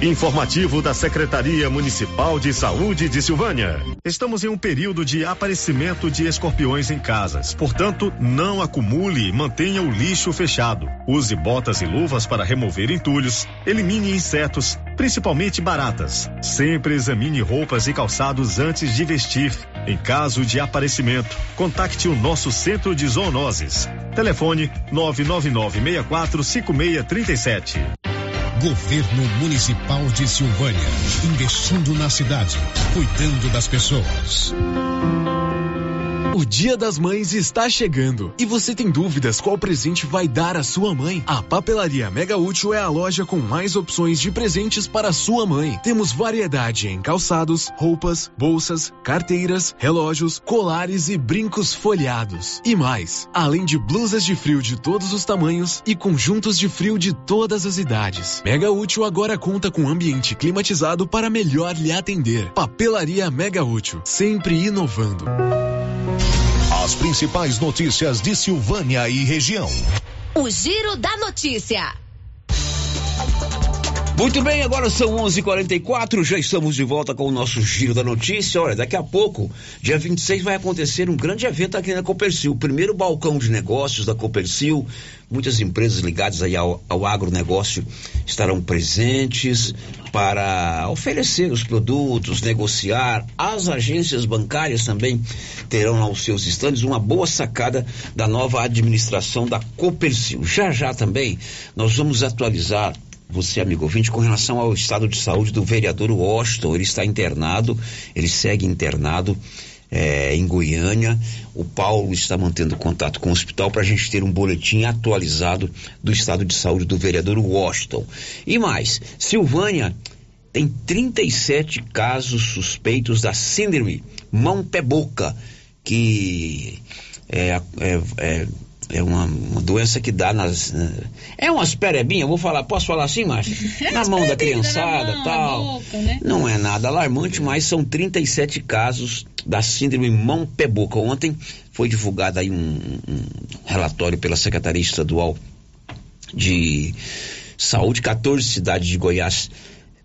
Informativo da Secretaria Municipal de Saúde de Silvânia. Estamos em um período de aparecimento de escorpiões em casas. Portanto, não acumule e mantenha o lixo fechado. Use botas e luvas para remover entulhos. Elimine insetos, principalmente baratas. Sempre examine roupas e calçados antes de vestir. Em caso de aparecimento, contacte o nosso centro de zoonoses. Telefone 999 5637. Governo Municipal de Silvânia. Investindo na cidade, cuidando das pessoas. O Dia das Mães está chegando e você tem dúvidas qual presente vai dar à sua mãe? A Papelaria Mega Útil é a loja com mais opções de presentes para sua mãe. Temos variedade em calçados, roupas, bolsas, carteiras, relógios, colares e brincos folhados. E mais, além de blusas de frio de todos os tamanhos e conjuntos de frio de todas as idades. Mega Útil agora conta com ambiente climatizado para melhor lhe atender. Papelaria Mega Útil, sempre inovando. As principais notícias de Silvânia e região. O Giro da Notícia. Muito bem, agora são 11:44, já estamos de volta com o nosso giro da notícia. Olha, daqui a pouco, dia 26, vai acontecer um grande evento aqui na Copercil, o primeiro balcão de negócios da Copercil. Muitas empresas ligadas aí ao, ao agronegócio estarão presentes. Para oferecer os produtos, negociar. As agências bancárias também terão lá os seus estandes, uma boa sacada da nova administração da Copercil. Já já também nós vamos atualizar você, amigo ouvinte, com relação ao estado de saúde do vereador Washington. Ele está internado, ele segue internado é, em Goiânia. O Paulo está mantendo contato com o hospital para a gente ter um boletim atualizado do estado de saúde do vereador Washington. E mais, Silvânia tem 37 casos suspeitos da síndrome mão-pé-boca, que é, é, é é uma, uma, doença que dá nas. É umas perebinhas, vou falar, posso falar assim, Márcia? Na mão da criançada e tal. Boca, né? Não é nada alarmante, mas são 37 casos da síndrome mão-pé-boca. Ontem foi divulgado aí um, um, relatório pela Secretaria Estadual de Saúde, 14 cidades de Goiás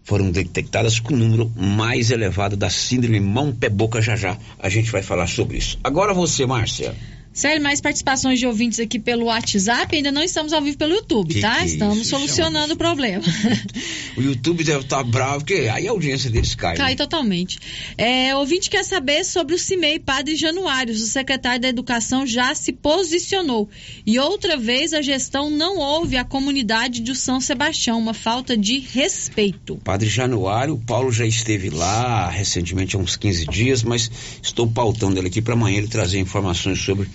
foram detectadas com o número mais elevado da síndrome mão-pé-boca já já. A gente vai falar sobre isso. Agora você, Márcia. Célio, mais participações de ouvintes aqui pelo WhatsApp. Ainda não estamos ao vivo pelo YouTube, que tá? que estamos isso, solucionando chama. o problema. o YouTube deve estar bravo, porque aí a audiência deles cai. Cai né? totalmente. É, ouvinte quer saber sobre o CIMEI Padre Januário. O secretário da Educação já se posicionou. E outra vez a gestão não ouve a comunidade de São Sebastião. Uma falta de respeito. Padre Januário, o Paulo já esteve lá recentemente há uns 15 dias, mas estou pautando ele aqui para amanhã ele trazer informações sobre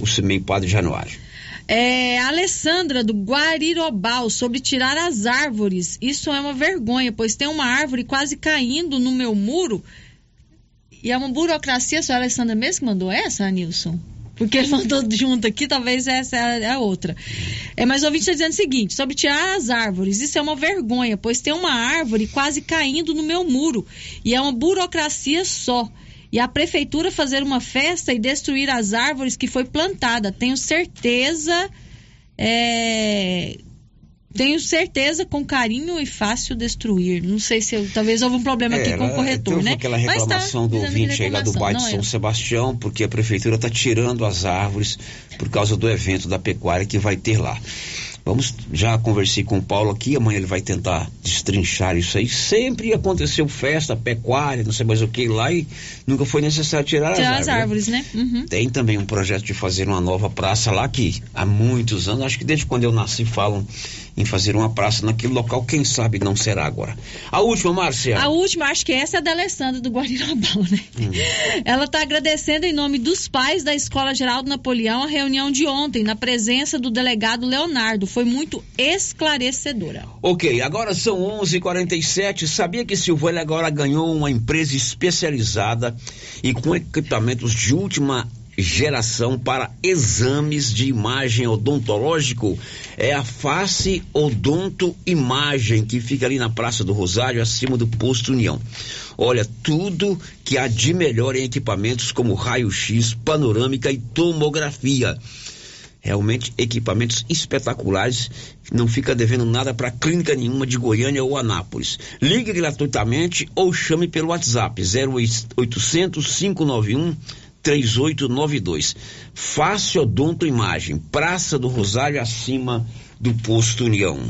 o CIMEI Padre Januário. É, a Alessandra do Guarirobal sobre tirar as árvores. Isso é uma vergonha, pois tem uma árvore quase caindo no meu muro. E é uma burocracia, a senhora Alessandra mesmo que mandou essa, Nilson? Porque ele mandou junto aqui, talvez essa é a outra. É, mas o ouvinte está dizendo o seguinte: sobre tirar as árvores, isso é uma vergonha, pois tem uma árvore quase caindo no meu muro. E é uma burocracia só e a prefeitura fazer uma festa e destruir as árvores que foi plantada. Tenho certeza. É, tenho certeza com carinho e fácil destruir. Não sei se eu, talvez houve um problema aqui com o corretor, teve né? aquela reclamação tá do ouvinte aí lá do bairro de São Sebastião, porque a prefeitura está tirando as árvores por causa do evento da pecuária que vai ter lá. Vamos, já conversei com o Paulo aqui, amanhã ele vai tentar destrinchar isso aí. Sempre aconteceu festa, pecuária, não sei mais o que lá e nunca foi necessário tirar, tirar as árvores. árvores né? Uhum. Tem também um projeto de fazer uma nova praça lá que há muitos anos, acho que desde quando eu nasci falam em fazer uma praça naquele local, quem sabe não será agora. A última, Márcia. A última, acho que essa é da Alessandra do Guarirabal, né? Hum. Ela está agradecendo em nome dos pais da Escola Geraldo Napoleão a reunião de ontem, na presença do delegado Leonardo. Foi muito esclarecedora. Ok, agora são 11:47. h 47 Sabia que Silvânia agora ganhou uma empresa especializada e com equipamentos de última geração para exames de imagem odontológico é a Face Odonto Imagem, que fica ali na Praça do Rosário, acima do Posto União. Olha, tudo que há de melhor em equipamentos como raio-x, panorâmica e tomografia. Realmente equipamentos espetaculares, não fica devendo nada para clínica nenhuma de Goiânia ou Anápolis. Ligue gratuitamente ou chame pelo WhatsApp 0800 591 3892. Fácil Odonto Imagem, Praça do Rosário, acima do Posto União.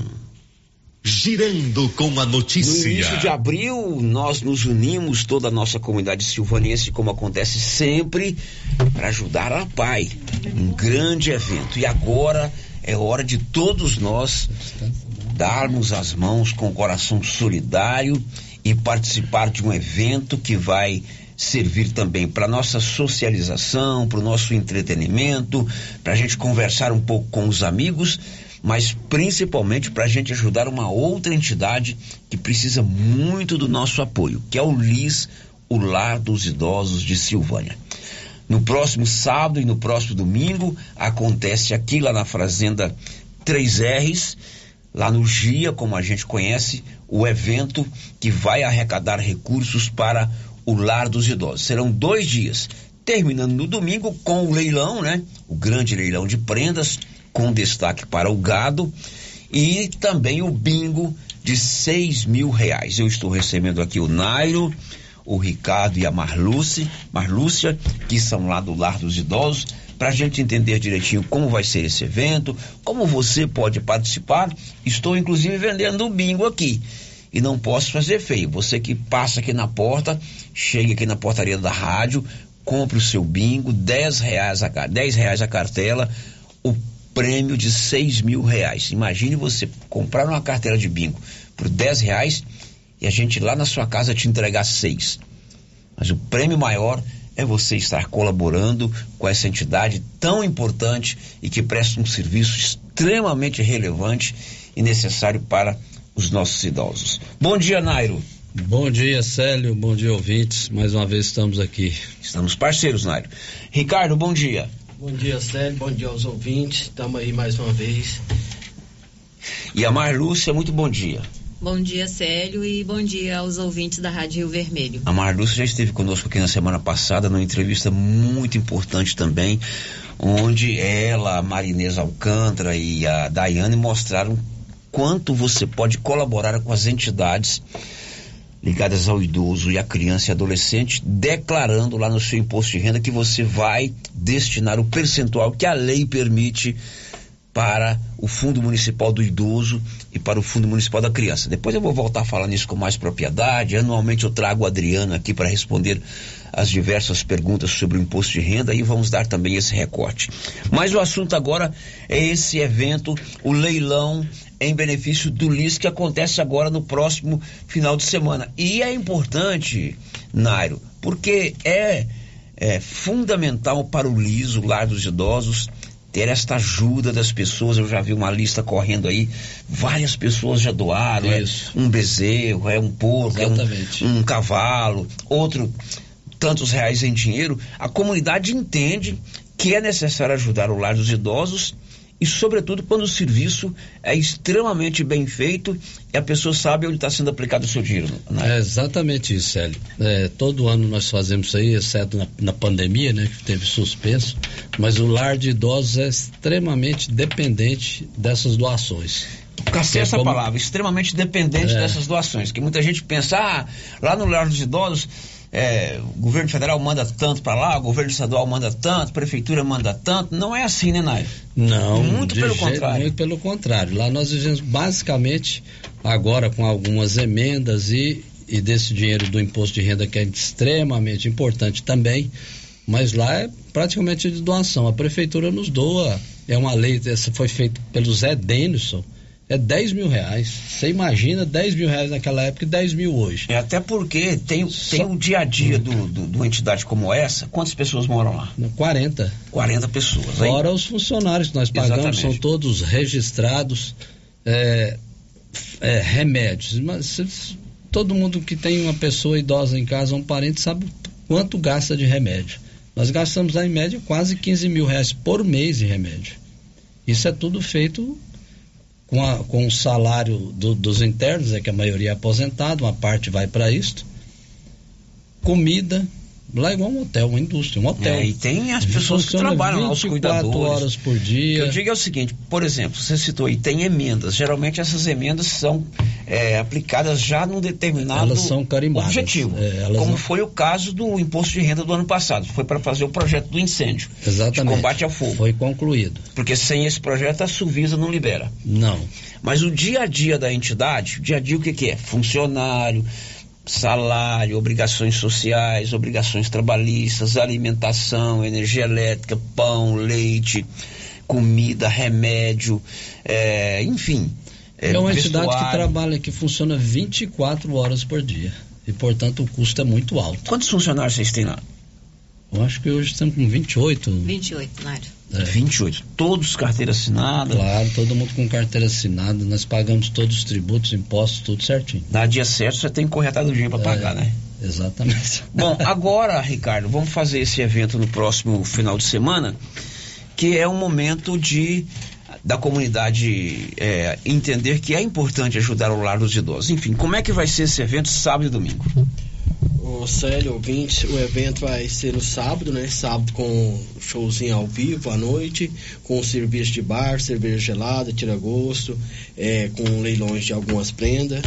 Girando com a notícia. No início de abril, nós nos unimos, toda a nossa comunidade silvanense, como acontece sempre, para ajudar a PAI. Um grande evento. E agora é hora de todos nós darmos as mãos com o coração solidário e participar de um evento que vai servir também para nossa socialização, para o nosso entretenimento, para a gente conversar um pouco com os amigos, mas principalmente para a gente ajudar uma outra entidade que precisa muito do nosso apoio, que é o LIS, o Lar dos Idosos de Silvânia. No próximo sábado e no próximo domingo acontece aqui lá na Fazenda 3Rs, lá no GIA, como a gente conhece, o evento que vai arrecadar recursos para o Lar dos Idosos. Serão dois dias, terminando no domingo com o leilão, né? O grande leilão de prendas, com destaque para o gado e também o bingo de seis mil reais. Eu estou recebendo aqui o Nairo, o Ricardo e a Marluce, Marlúcia, que são lá do Lar dos Idosos, para a gente entender direitinho como vai ser esse evento, como você pode participar. Estou inclusive vendendo o bingo aqui. E não posso fazer feio. Você que passa aqui na porta, chega aqui na portaria da rádio, compre o seu bingo, 10 reais a, 10 reais a cartela, o prêmio de 6 mil reais. Imagine você comprar uma cartela de bingo por 10 reais e a gente lá na sua casa te entregar seis. Mas o prêmio maior é você estar colaborando com essa entidade tão importante e que presta um serviço extremamente relevante e necessário para os nossos idosos. Bom dia, Nairo. Bom dia, Célio. Bom dia, ouvintes. Mais uma vez estamos aqui. Estamos parceiros, Nairo. Ricardo, bom dia. Bom dia, Célio. Bom dia aos ouvintes. Estamos aí mais uma vez. E a Marlúcia, muito bom dia. Bom dia, Célio, e bom dia aos ouvintes da Rádio Rio Vermelho. A Marlúcia já esteve conosco aqui na semana passada, numa entrevista muito importante também, onde ela, a Marinesa Alcântara e a Daiane mostraram quanto você pode colaborar com as entidades ligadas ao idoso e à criança e adolescente, declarando lá no seu imposto de renda que você vai destinar o percentual que a lei permite para o Fundo Municipal do Idoso e para o Fundo Municipal da Criança. Depois eu vou voltar a falar nisso com mais propriedade. Anualmente eu trago o Adriano aqui para responder as diversas perguntas sobre o imposto de renda e vamos dar também esse recorte. Mas o assunto agora é esse evento, o leilão em benefício do LIS que acontece agora no próximo final de semana. E é importante, Nairo, porque é, é fundamental para o LIS, o Lar dos Idosos, ter esta ajuda das pessoas. Eu já vi uma lista correndo aí, várias pessoas já doaram, é um bezerro, é um porco, é um, um cavalo, outro tantos reais em dinheiro. A comunidade entende que é necessário ajudar o lar dos idosos e, sobretudo, quando o serviço é extremamente bem feito e a pessoa sabe onde está sendo aplicado o seu dinheiro. Né? É exatamente isso, Célio. É, todo ano nós fazemos isso aí, exceto na, na, pandemia, né, que teve suspenso, mas o lar de idosos é extremamente dependente dessas doações. Cacei é essa como... palavra, extremamente dependente é. dessas doações, que muita gente pensa, ah, lá no lar dos idosos é, o governo federal manda tanto para lá, o governo estadual manda tanto, a prefeitura manda tanto. Não é assim, né, Nair? Não, muito pelo jeito, contrário. Muito pelo contrário. Lá nós vivemos basicamente agora com algumas emendas e, e desse dinheiro do imposto de renda que é extremamente importante também, mas lá é praticamente de doação. A prefeitura nos doa, é uma lei, essa foi feita pelo Zé Denison, é 10 mil reais. Você imagina 10 mil reais naquela época e 10 mil hoje. É até porque tem, Só... tem o dia a dia do, do, de uma entidade como essa. Quantas pessoas moram lá? 40. 40 pessoas. Fora os funcionários que nós pagamos, Exatamente. são todos registrados. É, é, remédios. Mas todo mundo que tem uma pessoa idosa em casa, um parente, sabe quanto gasta de remédio. Nós gastamos lá em média quase 15 mil reais por mês de remédio. Isso é tudo feito com, a, com o salário do, dos internos, é que a maioria é aposentado, uma parte vai para isto. Comida, lá é igual um hotel, uma indústria, um hotel. É, e tem as pessoas que trabalham lá, os cuidadores. horas por dia. Que eu digo é o seguinte, por exemplo, você citou aí, tem emendas. Geralmente essas emendas são é, aplicadas já num determinado elas são carimbadas. objetivo. É, como não... foi o caso do imposto de renda do ano passado. Foi para fazer o projeto do incêndio. Exatamente. De combate ao fogo. Foi concluído. Porque sem esse projeto a Suvisa não libera. Não. Mas o dia a dia da entidade, o dia a dia o que, que é? Funcionário, salário, obrigações sociais, obrigações trabalhistas, alimentação, energia elétrica, pão, leite, comida, remédio, é, enfim. É, é uma vestuário. entidade que trabalha, que funciona 24 horas por dia. E, portanto, o custo é muito alto. Quantos funcionários vocês têm lá? Eu acho que hoje estamos com 28. 28, Mário. É. 28. Todos carteira assinada? Claro, todo mundo com carteira assinada. Nós pagamos todos os tributos, impostos, tudo certinho. Na dia certo você tem que correr atrás do dinheiro para é, pagar, né? Exatamente. Bom, agora, Ricardo, vamos fazer esse evento no próximo final de semana, que é um momento de da comunidade é, entender que é importante ajudar o lar dos idosos. Enfim, como é que vai ser esse evento sábado e domingo? O Célio, ouvinte, o evento vai ser no sábado, né? Sábado com showzinho ao vivo à noite, com serviço de bar, cerveja gelada, tira gosto, é, com leilões de algumas prendas.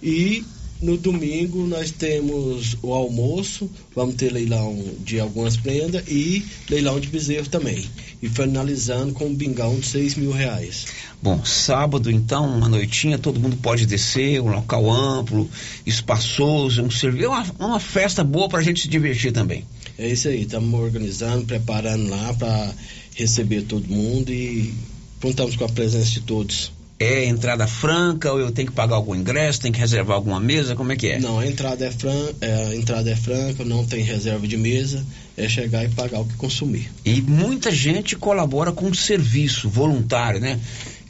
E no domingo nós temos o almoço, vamos ter leilão de algumas prendas e leilão de bezerro também. E finalizando com um bingão de 6 mil reais. Bom, sábado então, uma noitinha, todo mundo pode descer, um local amplo, espaçoso, um serviço, uma, uma festa boa para a gente se divertir também. É isso aí, estamos organizando, preparando lá para receber todo mundo e contamos com a presença de todos. É entrada franca ou eu tenho que pagar algum ingresso, tem que reservar alguma mesa, como é que é? Não, a entrada é, fran é, a entrada é franca, não tem reserva de mesa, é chegar e pagar o que consumir. E muita gente colabora com serviço voluntário, né?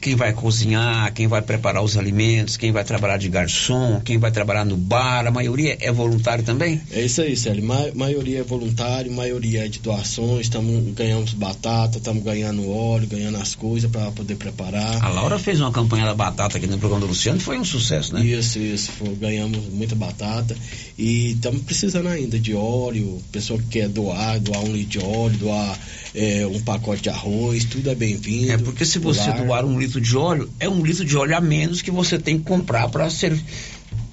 Quem vai cozinhar, quem vai preparar os alimentos, quem vai trabalhar de garçom, quem vai trabalhar no bar, a maioria é voluntário também? É isso aí, Célio. Ma maioria é voluntário, maioria é de doações, tamo, ganhamos batata, estamos ganhando óleo, ganhando as coisas para poder preparar. A Laura fez uma campanha da batata aqui no programa do Luciano, foi um sucesso, né? Isso, isso, foi, ganhamos muita batata e estamos precisando ainda de óleo, pessoa que quer doar, doar um litro de óleo, doar é, um pacote de arroz, tudo é bem-vindo. É porque se você doar um litro de óleo, é um litro de óleo a menos que você tem que comprar para ser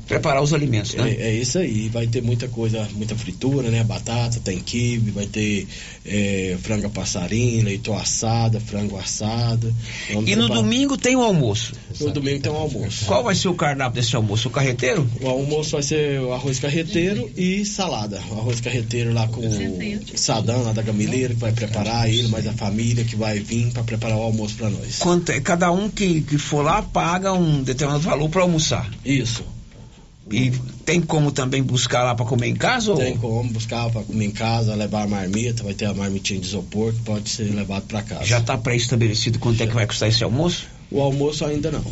preparar os alimentos, né? É, é, isso aí, vai ter muita coisa, muita fritura, né? Batata, tem quibe, vai ter é, franga passarinho, leitão assada, frango assado. e no domingo tem o almoço? No domingo tem o almoço. Qual vai ser o cardápio desse almoço? O carreteiro? O almoço vai ser o arroz carreteiro e salada. O arroz carreteiro lá com o Sadão lá da Gamileira, que vai preparar ele, mais a família que vai vir para preparar o almoço para nós. Quanto, é, cada um que, que for lá paga um determinado valor para almoçar? Isso. E tem como também buscar lá para comer em casa? Tem ou? como buscar para comer em casa, levar a marmita, vai ter a marmitinha de isopor que pode ser levado para casa. Já está pré-estabelecido quanto Já. é que vai custar esse almoço? O almoço ainda não.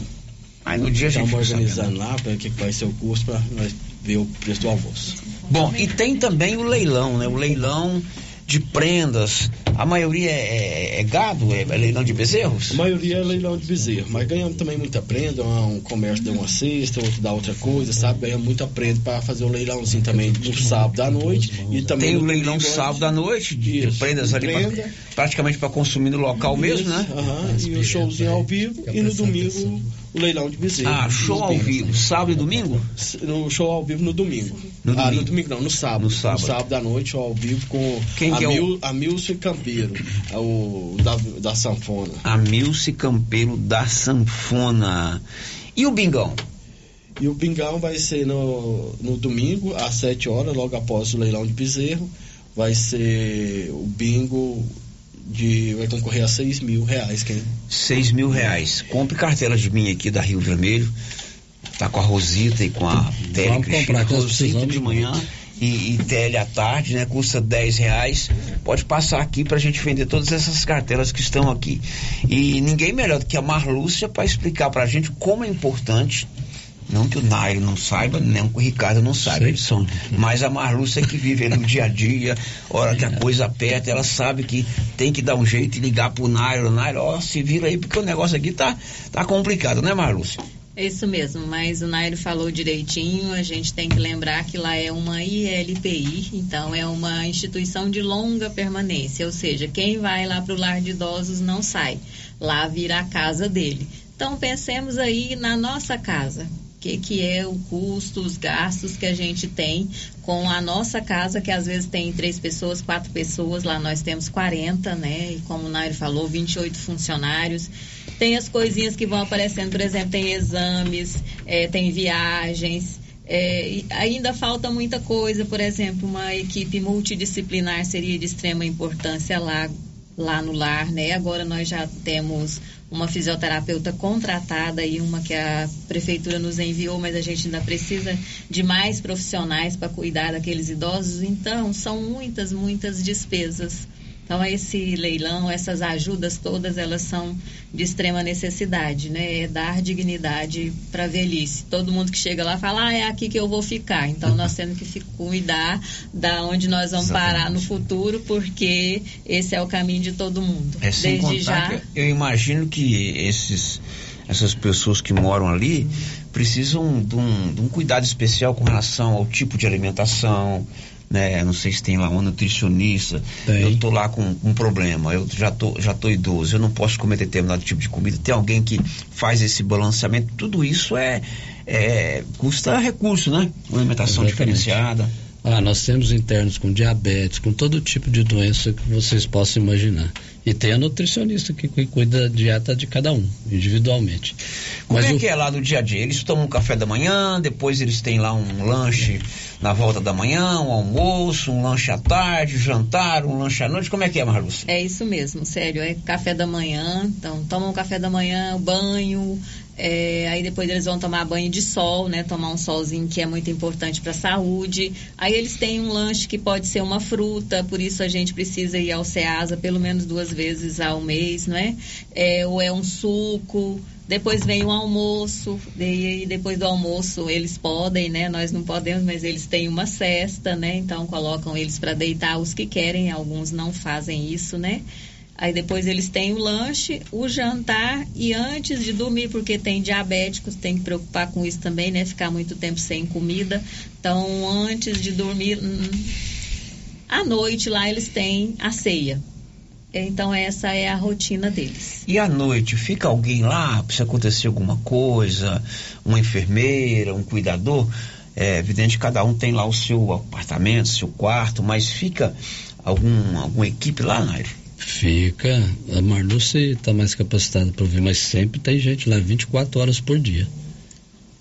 Aí no dia Estamos a gente organizando lá para o que vai ser o custo para nós ver o preço do almoço. Bom, e tem também o leilão, né? O leilão de prendas. A maioria é, é, é gado, é, é, leilão de bezerros? A maioria é leilão de bezerro, mas ganhamos também muita prenda. Um comércio dá uma cesta, outro dá outra coisa, sabe? Ganhamos muita prenda para fazer um leilãozinho também no sábado à noite. E também Tem o leilão sábado à noite de, de prendas ali, prenda. pra, praticamente para consumir no local Isso, mesmo, né? e o showzinho ao vivo. E no domingo o leilão de bezerro. Ah, show ao vivo, sábado e domingo? No show ao vivo no domingo. No ah, domingo. no domingo não, no sábado. No sábado. No sábado à noite, show ao vivo com Quem a, que é Mil, o... a Milce Campeiro, o da, da sanfona. A Milce Campeiro da sanfona. E o bingão? E o bingão vai ser no, no domingo, às 7 horas, logo após o leilão de bezerro. Vai ser o bingo de vai concorrer a 6 mil reais. Quem? 6 mil reais. Compre cartela de mim aqui da Rio Vermelho. Tá com a Rosita e com a Tele Vamos comprar, Rosita de manhã e, e Tele à tarde, né? Custa 10 reais. Pode passar aqui pra gente vender todas essas cartelas que estão aqui. E ninguém melhor do que a Marlúcia para explicar pra gente como é importante não que o Nairo não saiba, nem que o Ricardo não saiba. Sei. Mas a Marlúcia que vive no dia a dia, hora que a coisa aperta, ela sabe que tem que dar um jeito e ligar pro Nairo. Nairo, ó, se vira aí, porque o negócio aqui tá, tá complicado, né, Marlúcia? É isso mesmo, mas o Nairo falou direitinho, a gente tem que lembrar que lá é uma ILPI, então é uma instituição de longa permanência, ou seja, quem vai lá para o lar de idosos não sai, lá vira a casa dele. Então pensemos aí na nossa casa que, que é o custo, os gastos que a gente tem com a nossa casa, que às vezes tem três pessoas, quatro pessoas, lá nós temos 40, né? E como o Nairo falou, 28 funcionários. Tem as coisinhas que vão aparecendo, por exemplo, tem exames, é, tem viagens. É, ainda falta muita coisa, por exemplo, uma equipe multidisciplinar seria de extrema importância lá, lá no lar, né? Agora nós já temos uma fisioterapeuta contratada e uma que a prefeitura nos enviou, mas a gente ainda precisa de mais profissionais para cuidar daqueles idosos. Então, são muitas, muitas despesas. Então, esse leilão, essas ajudas todas, elas são de extrema necessidade, né? É dar dignidade para a velhice. Todo mundo que chega lá fala, ah, é aqui que eu vou ficar. Então, nós temos que cuidar da onde nós vamos Exatamente. parar no futuro, porque esse é o caminho de todo mundo. É, sem Desde já. eu imagino que esses, essas pessoas que moram ali precisam de um, de um cuidado especial com relação ao tipo de alimentação, né? Não sei se tem lá uma nutricionista. Tem. Eu tô lá com um problema, eu já tô, já tô idoso, eu não posso comer determinado tipo de comida. Tem alguém que faz esse balanceamento. Tudo isso é, é custa recurso, né? Uma alimentação Exatamente. diferenciada. Ah, nós temos internos com diabetes, com todo tipo de doença que vocês possam imaginar. E tem a nutricionista que cuida da dieta de cada um, individualmente. Como Mas é o... que é lá no dia a dia? Eles tomam um café da manhã, depois eles têm lá um lanche na volta da manhã, um almoço, um lanche à tarde, jantar, um lanche à noite. Como é que é, Marlúcia? É isso mesmo, sério. É café da manhã, então tomam um café da manhã, banho, é, aí depois eles vão tomar banho de sol, né? Tomar um solzinho que é muito importante para a saúde. Aí eles têm um lanche que pode ser uma fruta, por isso a gente precisa ir ao Ceasa pelo menos duas vezes ao mês, não é? é ou é um suco. Depois vem o almoço, e depois do almoço eles podem, né? Nós não podemos, mas eles têm uma cesta, né? Então colocam eles para deitar os que querem, alguns não fazem isso, né? Aí depois eles têm o lanche, o jantar e antes de dormir, porque tem diabéticos, tem que preocupar com isso também, né? Ficar muito tempo sem comida. Então, antes de dormir, hum, à noite lá eles têm a ceia. Então essa é a rotina deles. E à noite fica alguém lá se acontecer alguma coisa, uma enfermeira, um cuidador? É evidente que cada um tem lá o seu apartamento, seu quarto, mas fica algum, alguma equipe lá, Nairo? Fica. A Marluce está mais capacitada para ouvir, mas sempre tem gente lá 24 horas por dia.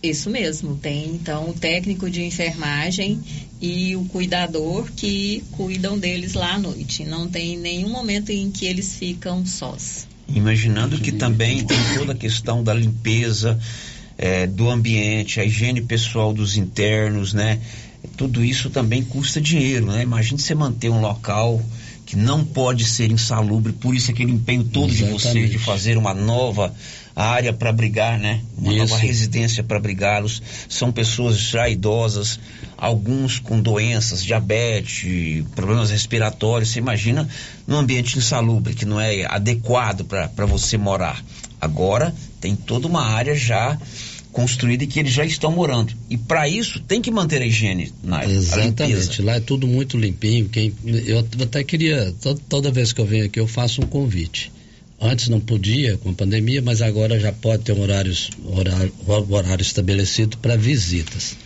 Isso mesmo, tem então o técnico de enfermagem e o cuidador que cuidam deles lá à noite. Não tem nenhum momento em que eles ficam sós. Imaginando que também tem toda a questão da limpeza é, do ambiente, a higiene pessoal dos internos, né? Tudo isso também custa dinheiro, né? Imagine você manter um local que não pode ser insalubre, por isso aquele empenho todo Exatamente. de você de fazer uma nova área para brigar, né? Uma isso. nova residência para brigá-los. São pessoas já idosas, alguns com doenças, diabetes, problemas respiratórios. Você imagina num ambiente insalubre, que não é adequado para você morar. Agora tem toda uma área já construída e que eles já estão morando. E para isso tem que manter a higiene na Exatamente. Lá é tudo muito limpinho. Quem, eu até queria, toda vez que eu venho aqui, eu faço um convite. Antes não podia com a pandemia, mas agora já pode ter um horários, horário, horário estabelecido para visitas.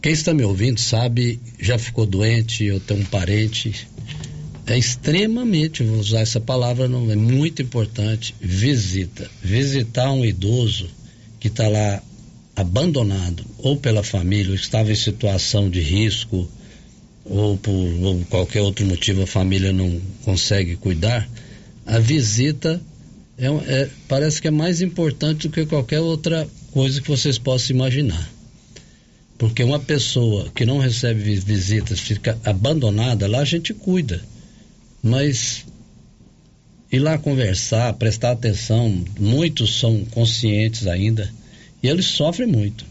Quem está me ouvindo sabe, já ficou doente, eu tenho um parente. É extremamente, vou usar essa palavra, não é muito importante, visita. Visitar um idoso que está lá abandonado, ou pela família, ou estava em situação de risco, ou por ou qualquer outro motivo a família não consegue cuidar, a visita é, é, parece que é mais importante do que qualquer outra coisa que vocês possam imaginar. Porque uma pessoa que não recebe visitas, fica abandonada, lá a gente cuida. Mas ir lá conversar, prestar atenção, muitos são conscientes ainda e eles sofrem muito.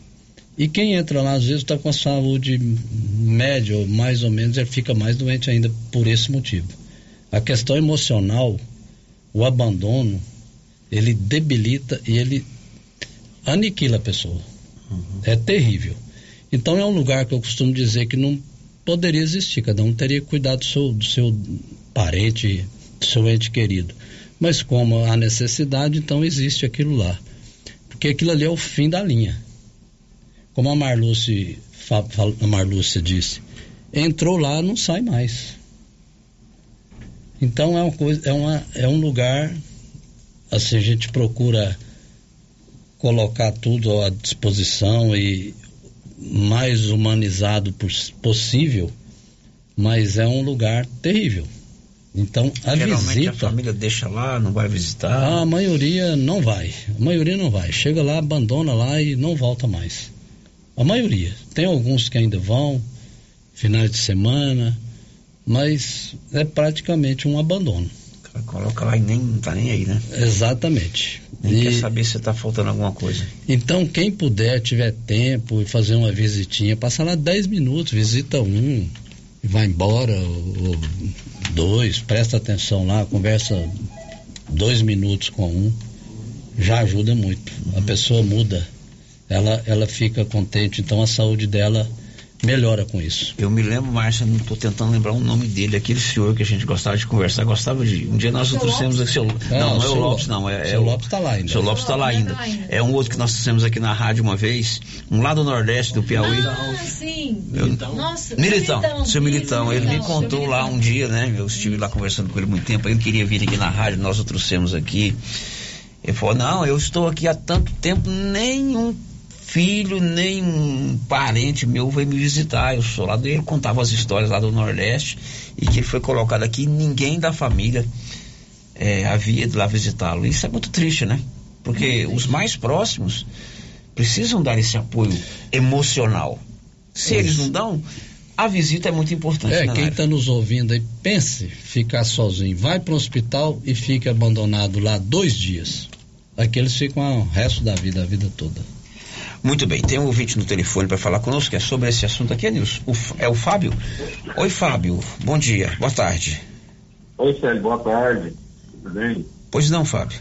E quem entra lá às vezes está com a saúde média ou mais ou menos, ele fica mais doente ainda por esse motivo. A questão emocional, o abandono, ele debilita e ele aniquila a pessoa. Uhum. É terrível. Então é um lugar que eu costumo dizer que não poderia existir, cada um teria que cuidar do seu, do seu parente, seu ente querido. Mas como há necessidade, então existe aquilo lá. Porque aquilo ali é o fim da linha. Como a Marluce, a Marluce disse, entrou lá, não sai mais. Então é uma coisa, é, uma, é um lugar, assim, a gente procura colocar tudo à disposição e mais humanizado possível, mas é um lugar terrível. Então, a Geralmente visita. a família deixa lá, não vai visitar? A maioria não vai. A maioria não vai. Chega lá, abandona lá e não volta mais. A maioria. Tem alguns que ainda vão, finais de semana, mas é praticamente um abandono. Coloca lá e nem não tá nem aí, né? Exatamente. Nem e... quer saber se está faltando alguma coisa. Então, quem puder, tiver tempo e fazer uma visitinha, passa lá 10 minutos, visita um, vai embora, ou, dois, presta atenção lá, conversa dois minutos com um, já ajuda muito. A pessoa muda, ela, ela fica contente, então a saúde dela melhora com isso. Eu me lembro, Márcia, não estou tentando lembrar o nome dele, aquele senhor que a gente gostava de conversar, gostava de. Um dia nós trouxemos aqui. Seu, não, não, não é o Lopes, não. É, é o Lopes está lá ainda. Seu Lopes está lá ainda. É um outro que nós trouxemos aqui na rádio uma vez, um lá do Nordeste do Piauí. Ah, sim. Eu, Nossa, Militão, Militão, seu Militão. Ele me Militão, contou seu lá um dia, né? Eu estive lá conversando com ele muito tempo. Ele queria vir aqui na rádio, nós o trouxemos aqui. Ele falou: Não, eu estou aqui há tanto tempo, nenhum filho, nem um parente meu veio me visitar. Eu sou lá dele, contava as histórias lá do Nordeste e que ele foi colocado aqui. Ninguém da família é, havia ido lá visitá-lo. Isso é muito triste, né? Porque os mais próximos precisam dar esse apoio emocional. Se eles não dão, a visita é muito importante. É, né, quem está nos ouvindo aí, pense ficar sozinho. Vai para o hospital e fica abandonado lá dois dias. Aqueles ficam o resto da vida, a vida toda. Muito bem, tem um ouvinte no telefone para falar conosco, que é sobre esse assunto aqui, Nilson. F- é o Fábio? Oi, Fábio. Bom dia, boa tarde. Oi, Célio, boa tarde. Tudo bem? Pois não, Fábio.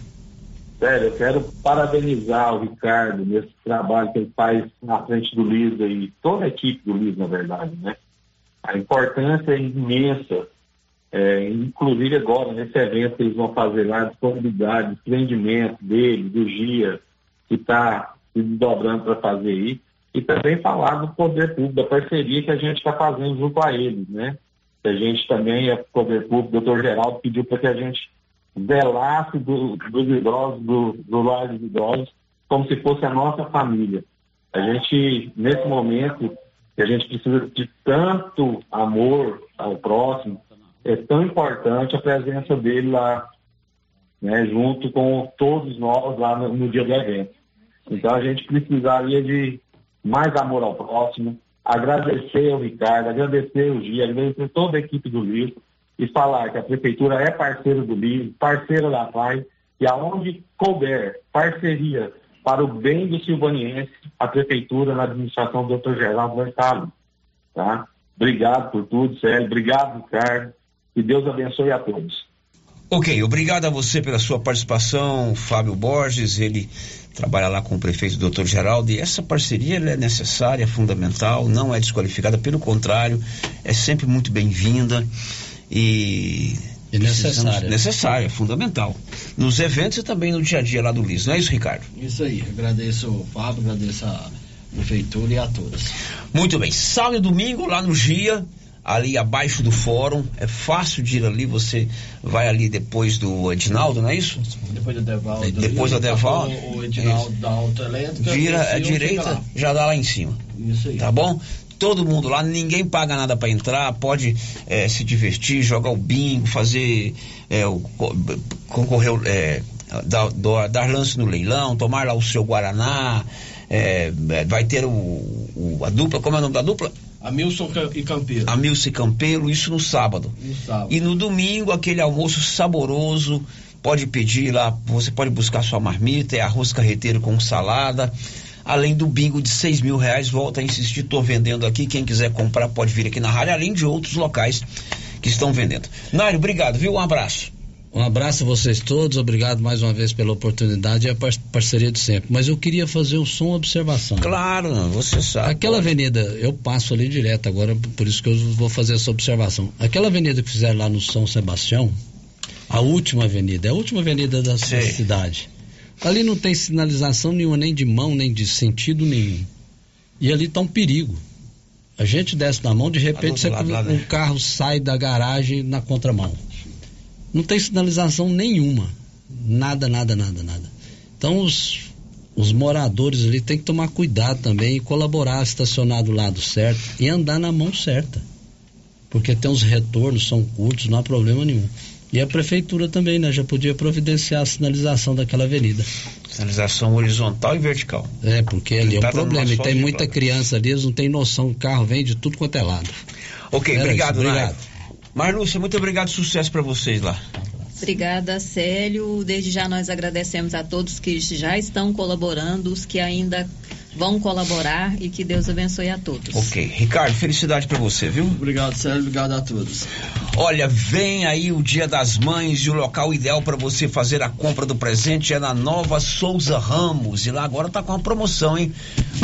Sério, eu quero parabenizar o Ricardo nesse trabalho que ele faz na frente do Lisa e toda a equipe do Lisa, na verdade, né? A importância é imensa, é, inclusive agora, nesse evento que eles vão fazer lá, disponibilidade, desprendimento dele, do Gia, que está se desdobrando para fazer aí, e também falar do poder público, da parceria que a gente está fazendo junto a eles, né? Que a gente também, é poder público, o doutor Geraldo pediu para que a gente zelasse do- dos idosos, do, do lar dos idosos, como se fosse a nossa família. A gente, nesse momento, que a gente precisa de tanto amor ao próximo, é tão importante a presença dele lá, né, junto com todos nós lá no, no dia do evento. Então a gente precisaria de mais amor ao próximo, agradecer ao Ricardo, agradecer o Gia, agradecer toda a equipe do Livro e falar que a prefeitura é parceira do Livro, parceira da PAI, e aonde couber parceria para o bem do silvaniense, a prefeitura na administração do Dr. Geraldo vai estar tá? Obrigado por tudo, Célio. Obrigado, Ricardo. Que Deus abençoe a todos. Ok, obrigado a você pela sua participação, Fábio Borges, ele trabalha lá com o prefeito Dr. Geraldo e essa parceria ela é necessária, fundamental, não é desqualificada, pelo contrário, é sempre muito bem-vinda e... E necessária. Necessária, fundamental. Nos eventos e também no dia a dia lá do Liz, não é isso, Ricardo? Isso aí, agradeço o Fábio, agradeço a prefeitura e a todos. Muito bem, sábado e domingo lá no GIA, ali abaixo do fórum, é fácil de ir ali, você vai ali depois do Edinaldo, não é isso? Depois do Devaldo. Depois do Devaldo. O Edinaldo da Autoelétrica. Vira desceu, à fica direita, já dá lá em cima. Isso aí. Tá bom? Todo mundo lá, ninguém paga nada para entrar, pode eh, se divertir, jogar o bingo, fazer eh, o, co- concorrer, eh, dar, dar- lance no leilão, tomar lá o seu Guaraná, eh, eh, vai ter o, o- a dupla, como é o nome da dupla? Amilson Ca- e Campeiro. Amilce Campeiro, isso no sábado. No sábado. E no domingo, aquele almoço saboroso, pode pedir lá, você pode buscar sua marmita, é arroz carreteiro com salada. Além do bingo de seis mil reais, volta a insistir, estou vendendo aqui. Quem quiser comprar pode vir aqui na rádio, além de outros locais que estão vendendo. Nário, obrigado, viu? Um abraço. Um abraço a vocês todos, obrigado mais uma vez pela oportunidade e a par- parceria de sempre. Mas eu queria fazer um som observação. Claro, você sabe. Aquela avenida, eu passo ali direto agora, por isso que eu vou fazer essa observação. Aquela avenida que fizeram lá no São Sebastião, a última avenida, é a última avenida da Sei. cidade. Ali não tem sinalização nenhuma, nem de mão, nem de sentido nenhum. E ali está um perigo. A gente desce na mão, de repente Tá você- lado lá, um né? carro sai da garagem na contramão. Não tem sinalização nenhuma. Nada, nada, nada, nada. Então os, os moradores ali têm que tomar cuidado também e colaborar, estacionar do lado certo e andar na mão certa. Porque tem os retornos, são curtos, não há problema nenhum. E a prefeitura também, né? Já podia providenciar a sinalização daquela avenida. Sinalização horizontal e vertical. É, porque ali é um numa problema. E tem muita criança ali, eles não têm noção. O carro vem de tudo quanto é lado. Ok, Era obrigado, isso, obrigado. Marlúcia, muito obrigado, sucesso para vocês lá. Obrigada, Célio. Desde já nós agradecemos a todos que já estão colaborando, os que ainda vão colaborar e que Deus abençoe a todos. Ok. Ricardo, felicidade para você, viu? Obrigado, Sérgio. Obrigado a todos. Olha, vem aí o Dia das Mães e o local ideal para você fazer a compra do presente é na Nova Souza Ramos. E lá agora tá com uma promoção, hein?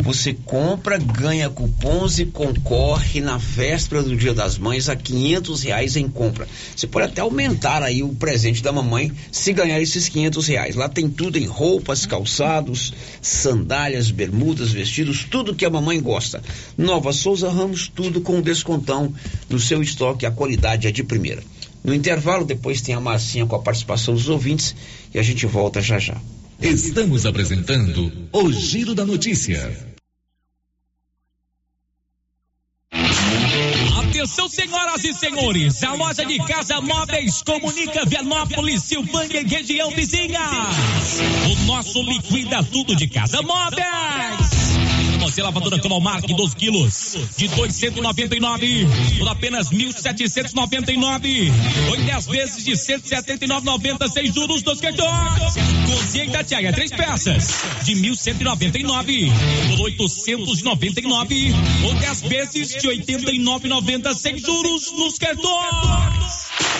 Você compra, ganha cupons e concorre na véspera do Dia das Mães a quinhentos reais em compra. Você pode até aumentar aí o presente da mamãe se ganhar esses quinhentos reais. Lá tem tudo em roupas, calçados, sandálias, bermudas, vestidos, tudo que a mamãe gosta. Nova Souza Ramos, tudo com descontão no seu estoque. A qualidade é de primeira. No intervalo, depois tem a Marcinha com a participação dos ouvintes e a gente volta já já. Estamos apresentando o Giro da Notícia. Atenção, senhoras e senhores, a loja de casa móveis comunica Vianópolis, Silvânia e região vizinhas. O nosso liquida tudo de casa móveis. Você lavadora Cromark 12 quilos de 299 por apenas 1.799. Ou em 10 vezes de 179,90 sem juros dos cartões. Cozinha Itatiaia, três peças de 1.199 por 899. Ou 10 vezes de 89,90 sem juros nos cartões.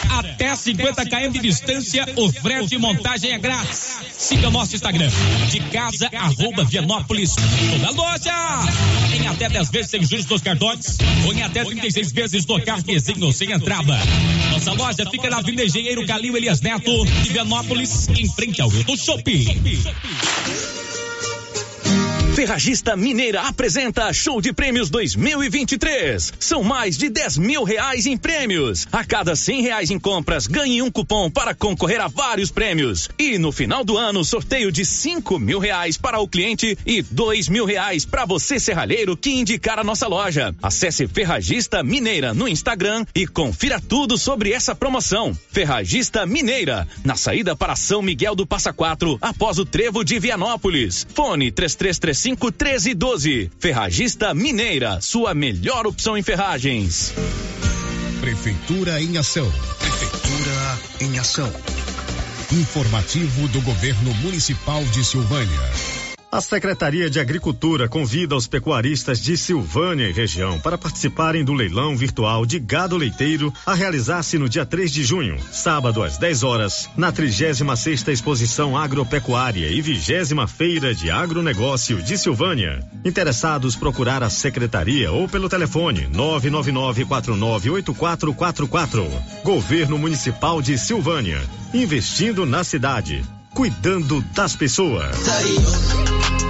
Até 50 km de distância, o frete e montagem é grátis. Siga nosso Instagram, de casa, arroba Vianópolis. Toda loja em até 10 vezes sem juros dos cartões, ou em até 36 vezes no cartezinho sem entrada. Nossa loja fica na Avenida Engenheiro Calil Elias Neto, de Vianópolis, em frente ao Hilton Shopping. Ferragista Mineira apresenta Show de Prêmios 2023. São mais de 10 mil reais em prêmios. A cada 100 reais em compras, ganhe um cupom para concorrer a vários prêmios. E no final do ano, sorteio de 5 mil reais para o cliente e 2 mil reais para você, serralheiro, que indicar a nossa loja. Acesse Ferragista Mineira no Instagram e confira tudo sobre essa promoção. Ferragista Mineira, na saída para São Miguel do Passa Quatro, após o trevo de Vianópolis. Fone 3335 1312. Ferragista Mineira, sua melhor opção em ferragens. Prefeitura em ação. Prefeitura em ação. Informativo do Governo Municipal de Silvânia. A Secretaria de Agricultura convida os pecuaristas de Silvânia e região para participarem do leilão virtual de gado leiteiro a realizar-se no dia 3 de junho, sábado às 10 horas, na 36 sexta Exposição Agropecuária e vigésima Feira de Agronegócio de Silvânia. Interessados procurar a secretaria ou pelo telefone 999498444. Governo Municipal de Silvânia, investindo na cidade, cuidando das pessoas.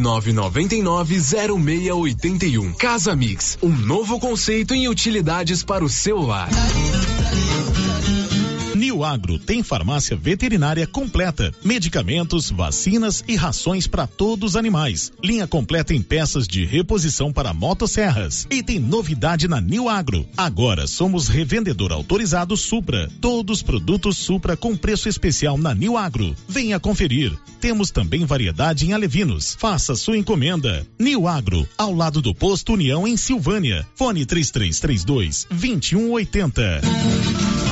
99990681. Casa Mix, um novo conceito em utilidades para o celular. New Agro tem farmácia veterinária completa, medicamentos, vacinas e rações para todos os animais. Linha completa em peças de reposição para motosserras. E tem novidade na New Agro. Agora somos revendedor autorizado Supra. Todos os produtos Supra com preço especial na New Agro. Venha conferir. Temos também variedade em alevinos. Faça sua encomenda. New Agro, ao lado do posto União em Silvânia. Fone 3332 2180.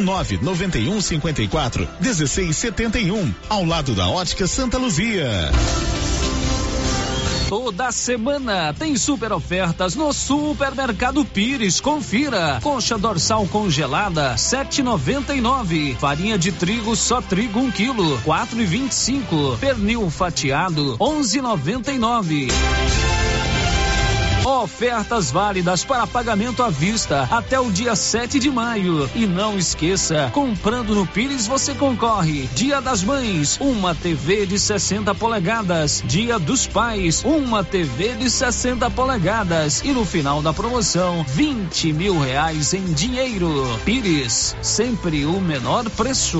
991 54 1671, ao lado da Ótica Santa Luzia. Toda semana tem super ofertas no Supermercado Pires. Confira. Concha dorsal congelada, 7,99. Farinha de trigo só trigo 1 um quilo, 4,25. Pernil fatiado, 11,99. Ofertas válidas para pagamento à vista até o dia 7 de maio. E não esqueça, comprando no Pires você concorre. Dia das Mães, uma TV de 60 polegadas. Dia dos Pais, uma TV de 60 polegadas. E no final da promoção, 20 mil reais em dinheiro. Pires, sempre o menor preço.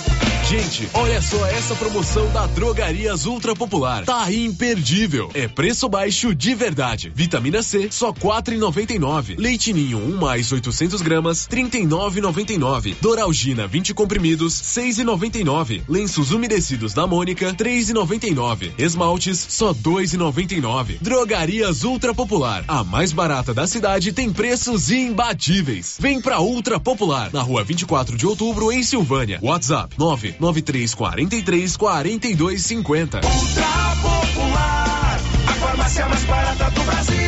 Gente, olha só essa promoção da Drogarias Ultra Popular. Tá imperdível. É preço baixo de verdade. Vitamina C, só quatro e noventa e nove. Leite Ninho, um mais 800 gramas, trinta e nove noventa e nove. Doralgina, 20 comprimidos, seis e noventa e nove. Lenços umedecidos da Mônica, três e noventa e nove. Esmaltes, só dois e noventa e nove. Drogarias Ultra Popular, a mais barata da cidade, tem preços imbatíveis. Vem pra Ultra Popular, na rua 24 de outubro, em Silvânia. WhatsApp, nove 9343 4250. Ultra Popular, a farmácia mais barata do Brasil.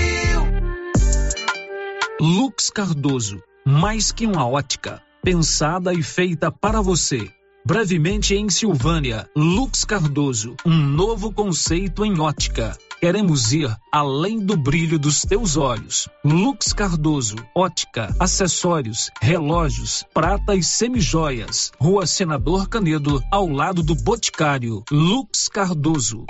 Lux Cardoso, mais que uma ótica, pensada e feita para você. Brevemente em Silvânia, Lux Cardoso, um novo conceito em ótica Queremos ir além do brilho dos teus olhos. Lux Cardoso, ótica, acessórios, relógios, prata e semijoias. Rua Senador Canedo, ao lado do Boticário. Lux Cardoso.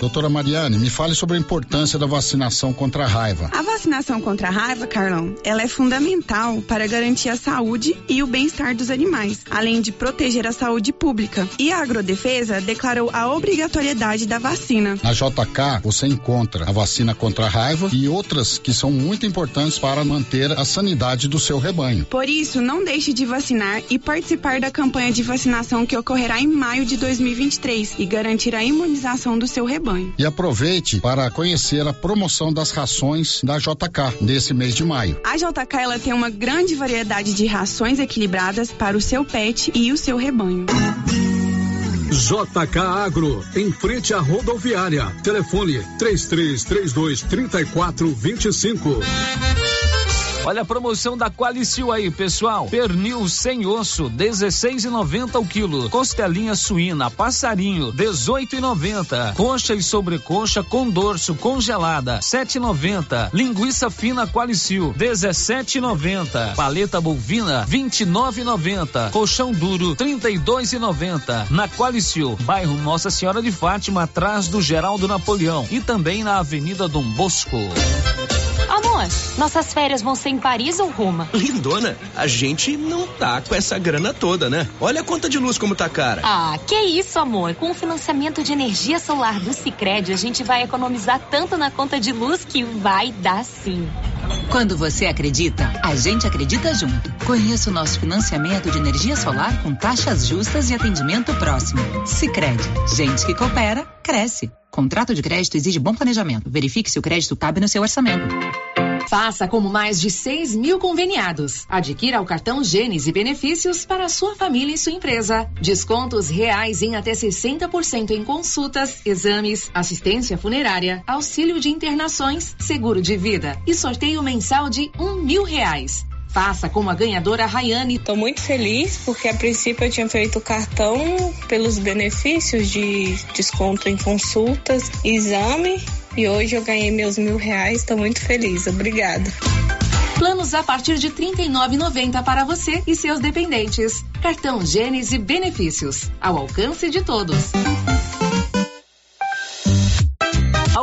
Doutora Mariane, me fale sobre a importância da vacinação contra a raiva. A vacinação contra a raiva, Carlão, ela é fundamental para garantir a saúde e o bem-estar dos animais, além de proteger a saúde pública. E a Agrodefesa declarou a obrigatoriedade da vacina. Na JK, você encontra a vacina contra a raiva e outras que são muito importantes para manter a sanidade do seu rebanho. Por isso, não deixe de vacinar e participar da campanha de vacinação que ocorrerá em maio de 2023 e garantir a imunização do seu rebanho. E aproveite para conhecer a promoção das rações da JK nesse mês de maio. A JK ela tem uma grande variedade de rações equilibradas para o seu pet e o seu rebanho. JK Agro, em frente à rodoviária. Telefone 3332 3425. Olha a promoção da Qualicil aí, pessoal. Pernil sem osso, 16,90 o quilo. Costelinha suína, passarinho, 18,90. Concha e sobrecoxa com dorso congelada, 7,90. Linguiça fina Qualicil, 17,90. Paleta bovina, 29,90. Colchão duro, 32,90. Na Qualicil, bairro Nossa Senhora de Fátima, atrás do Geraldo Napoleão e também na Avenida Dom Bosco. Amor, nossas férias vão ser em Paris ou Roma? Lindona, a gente não tá com essa grana toda, né? Olha a conta de luz como tá cara. Ah, que isso, amor. Com o financiamento de energia solar do Sicredi, a gente vai economizar tanto na conta de luz que vai dar sim. Quando você acredita, a gente acredita junto. Conheça o nosso financiamento de energia solar com taxas justas e atendimento próximo. Sicredi, gente que coopera, cresce. Contrato de crédito exige bom planejamento. Verifique se o crédito cabe no seu orçamento. Faça como mais de 6 mil conveniados. Adquira o cartão Gênesis e benefícios para sua família e sua empresa. Descontos reais em até 60% em consultas, exames, assistência funerária, auxílio de internações, seguro de vida e sorteio mensal de um mil reais. Faça como a ganhadora Rayane. Estou muito feliz porque a princípio eu tinha feito o cartão pelos benefícios de desconto em consultas, exame e hoje eu ganhei meus mil reais. Estou muito feliz. Obrigada. Planos a partir de R$ 39,90 para você e seus dependentes. Cartão Gênesis Benefícios. Ao alcance de todos.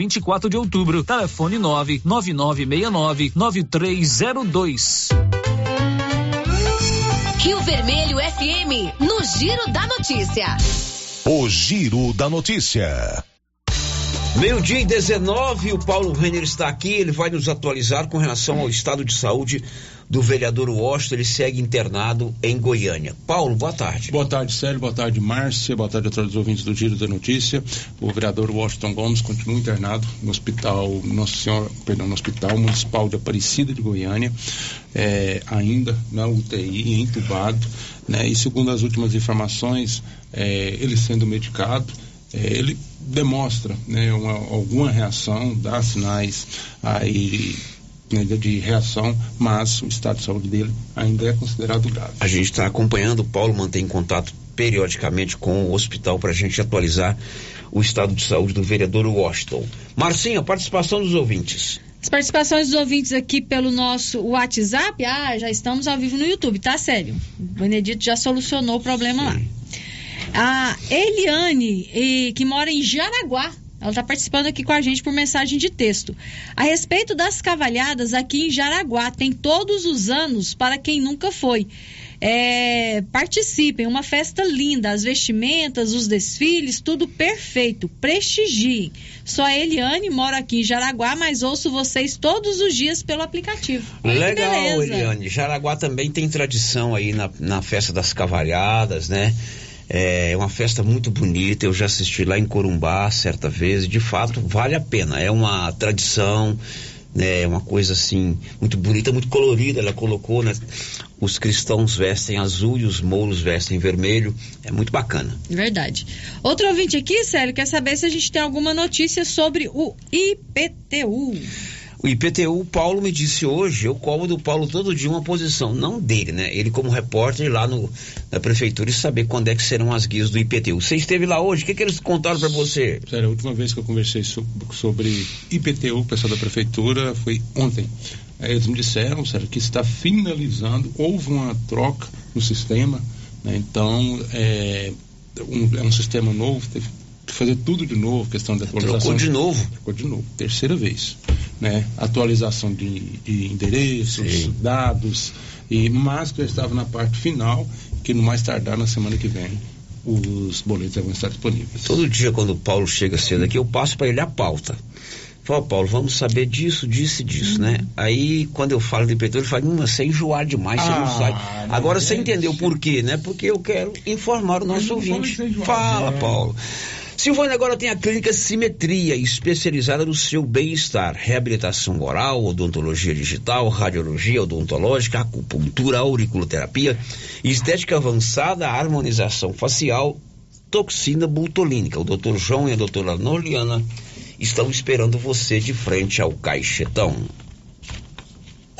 24 de Outubro. Telefone 99969 9302. Rio Vermelho FM, no Giro da Notícia. O Giro da Notícia. Meio-dia e 19, o Paulo Renner está aqui, ele vai nos atualizar com relação ao estado de saúde do vereador Washington, ele segue internado em Goiânia. Paulo, boa tarde. Boa tarde, Célio, boa tarde, Márcia, boa tarde a todos os ouvintes do Giro da Notícia. O vereador Washington Gomes continua internado no hospital, Nossa Senhora, perdão, no Hospital Municipal de Aparecida de Goiânia, é, ainda na UTI, entubado, né? E segundo as últimas informações, é, ele sendo medicado, ele demonstra né, uma, alguma reação, dá sinais aí né, de reação, mas o estado de saúde dele ainda é considerado grave. A gente está acompanhando, o Paulo mantém contato periodicamente com o hospital para a gente atualizar o estado de saúde do vereador Washington. Marcinha, participação dos ouvintes. As participações dos ouvintes aqui pelo nosso WhatsApp, ah, já estamos ao vivo no YouTube, tá sério. O Benedito já solucionou o problema Sim. lá. A Eliane, que mora em Jaraguá, ela está participando aqui com a gente por mensagem de texto. A respeito das cavalhadas aqui em Jaraguá, tem todos os anos para quem nunca foi. É, participem, uma festa linda, as vestimentas, os desfiles, tudo perfeito. Prestigiem. Só a Eliane mora aqui em Jaraguá, mas ouço vocês todos os dias pelo aplicativo. Legal, Eliane. Jaraguá também tem tradição aí na, na festa das cavalhadas, né? É uma festa muito bonita, eu já assisti lá em Corumbá certa vez, de fato vale a pena. É uma tradição, né, é uma coisa assim muito bonita, muito colorida. Ela colocou, né, os cristãos vestem azul e os mouros vestem vermelho. É muito bacana. Verdade. Outro ouvinte aqui, Célio, quer saber se a gente tem alguma notícia sobre o IPTU. O IPTU, o Paulo me disse hoje, eu cobro do Paulo todo dia uma posição, não dele, né? Ele como repórter lá no, na prefeitura e saber quando é que serão as guias do IPTU. Você esteve lá hoje, o que, que eles contaram para você? Sério, a última vez que eu conversei so, sobre IPTU, o pessoal da prefeitura, foi ontem. Eles me disseram, sério, que está finalizando, houve uma troca no sistema, né? então é um, é um sistema novo, teve fazer tudo de novo, questão de atualização. Trocou de novo? Trocou de novo, terceira vez né, atualização de, de endereços, Sim. dados, e mas que eu estava na parte final, que no mais tardar na semana que vem os boletos vão estar disponíveis. Todo dia quando o Paulo chega cedo aqui, eu passo para ele a pauta. Fala, Paulo, vamos saber disso, disso e disso, né? Aí, quando eu falo de petróleo, ele fala, hum, você é enjoar demais, você ah, não sabe. Agora, você entendeu por quê, né? Porque eu quero informar o nosso ouvinte. Fala, Paulo. Silvânia agora tem a clínica Simetria, especializada no seu bem-estar. Reabilitação oral, odontologia digital, radiologia odontológica, acupuntura, auriculoterapia, estética avançada, harmonização facial, toxina butolínica. O doutor João e a doutora Norliana estão esperando você de frente ao caixetão.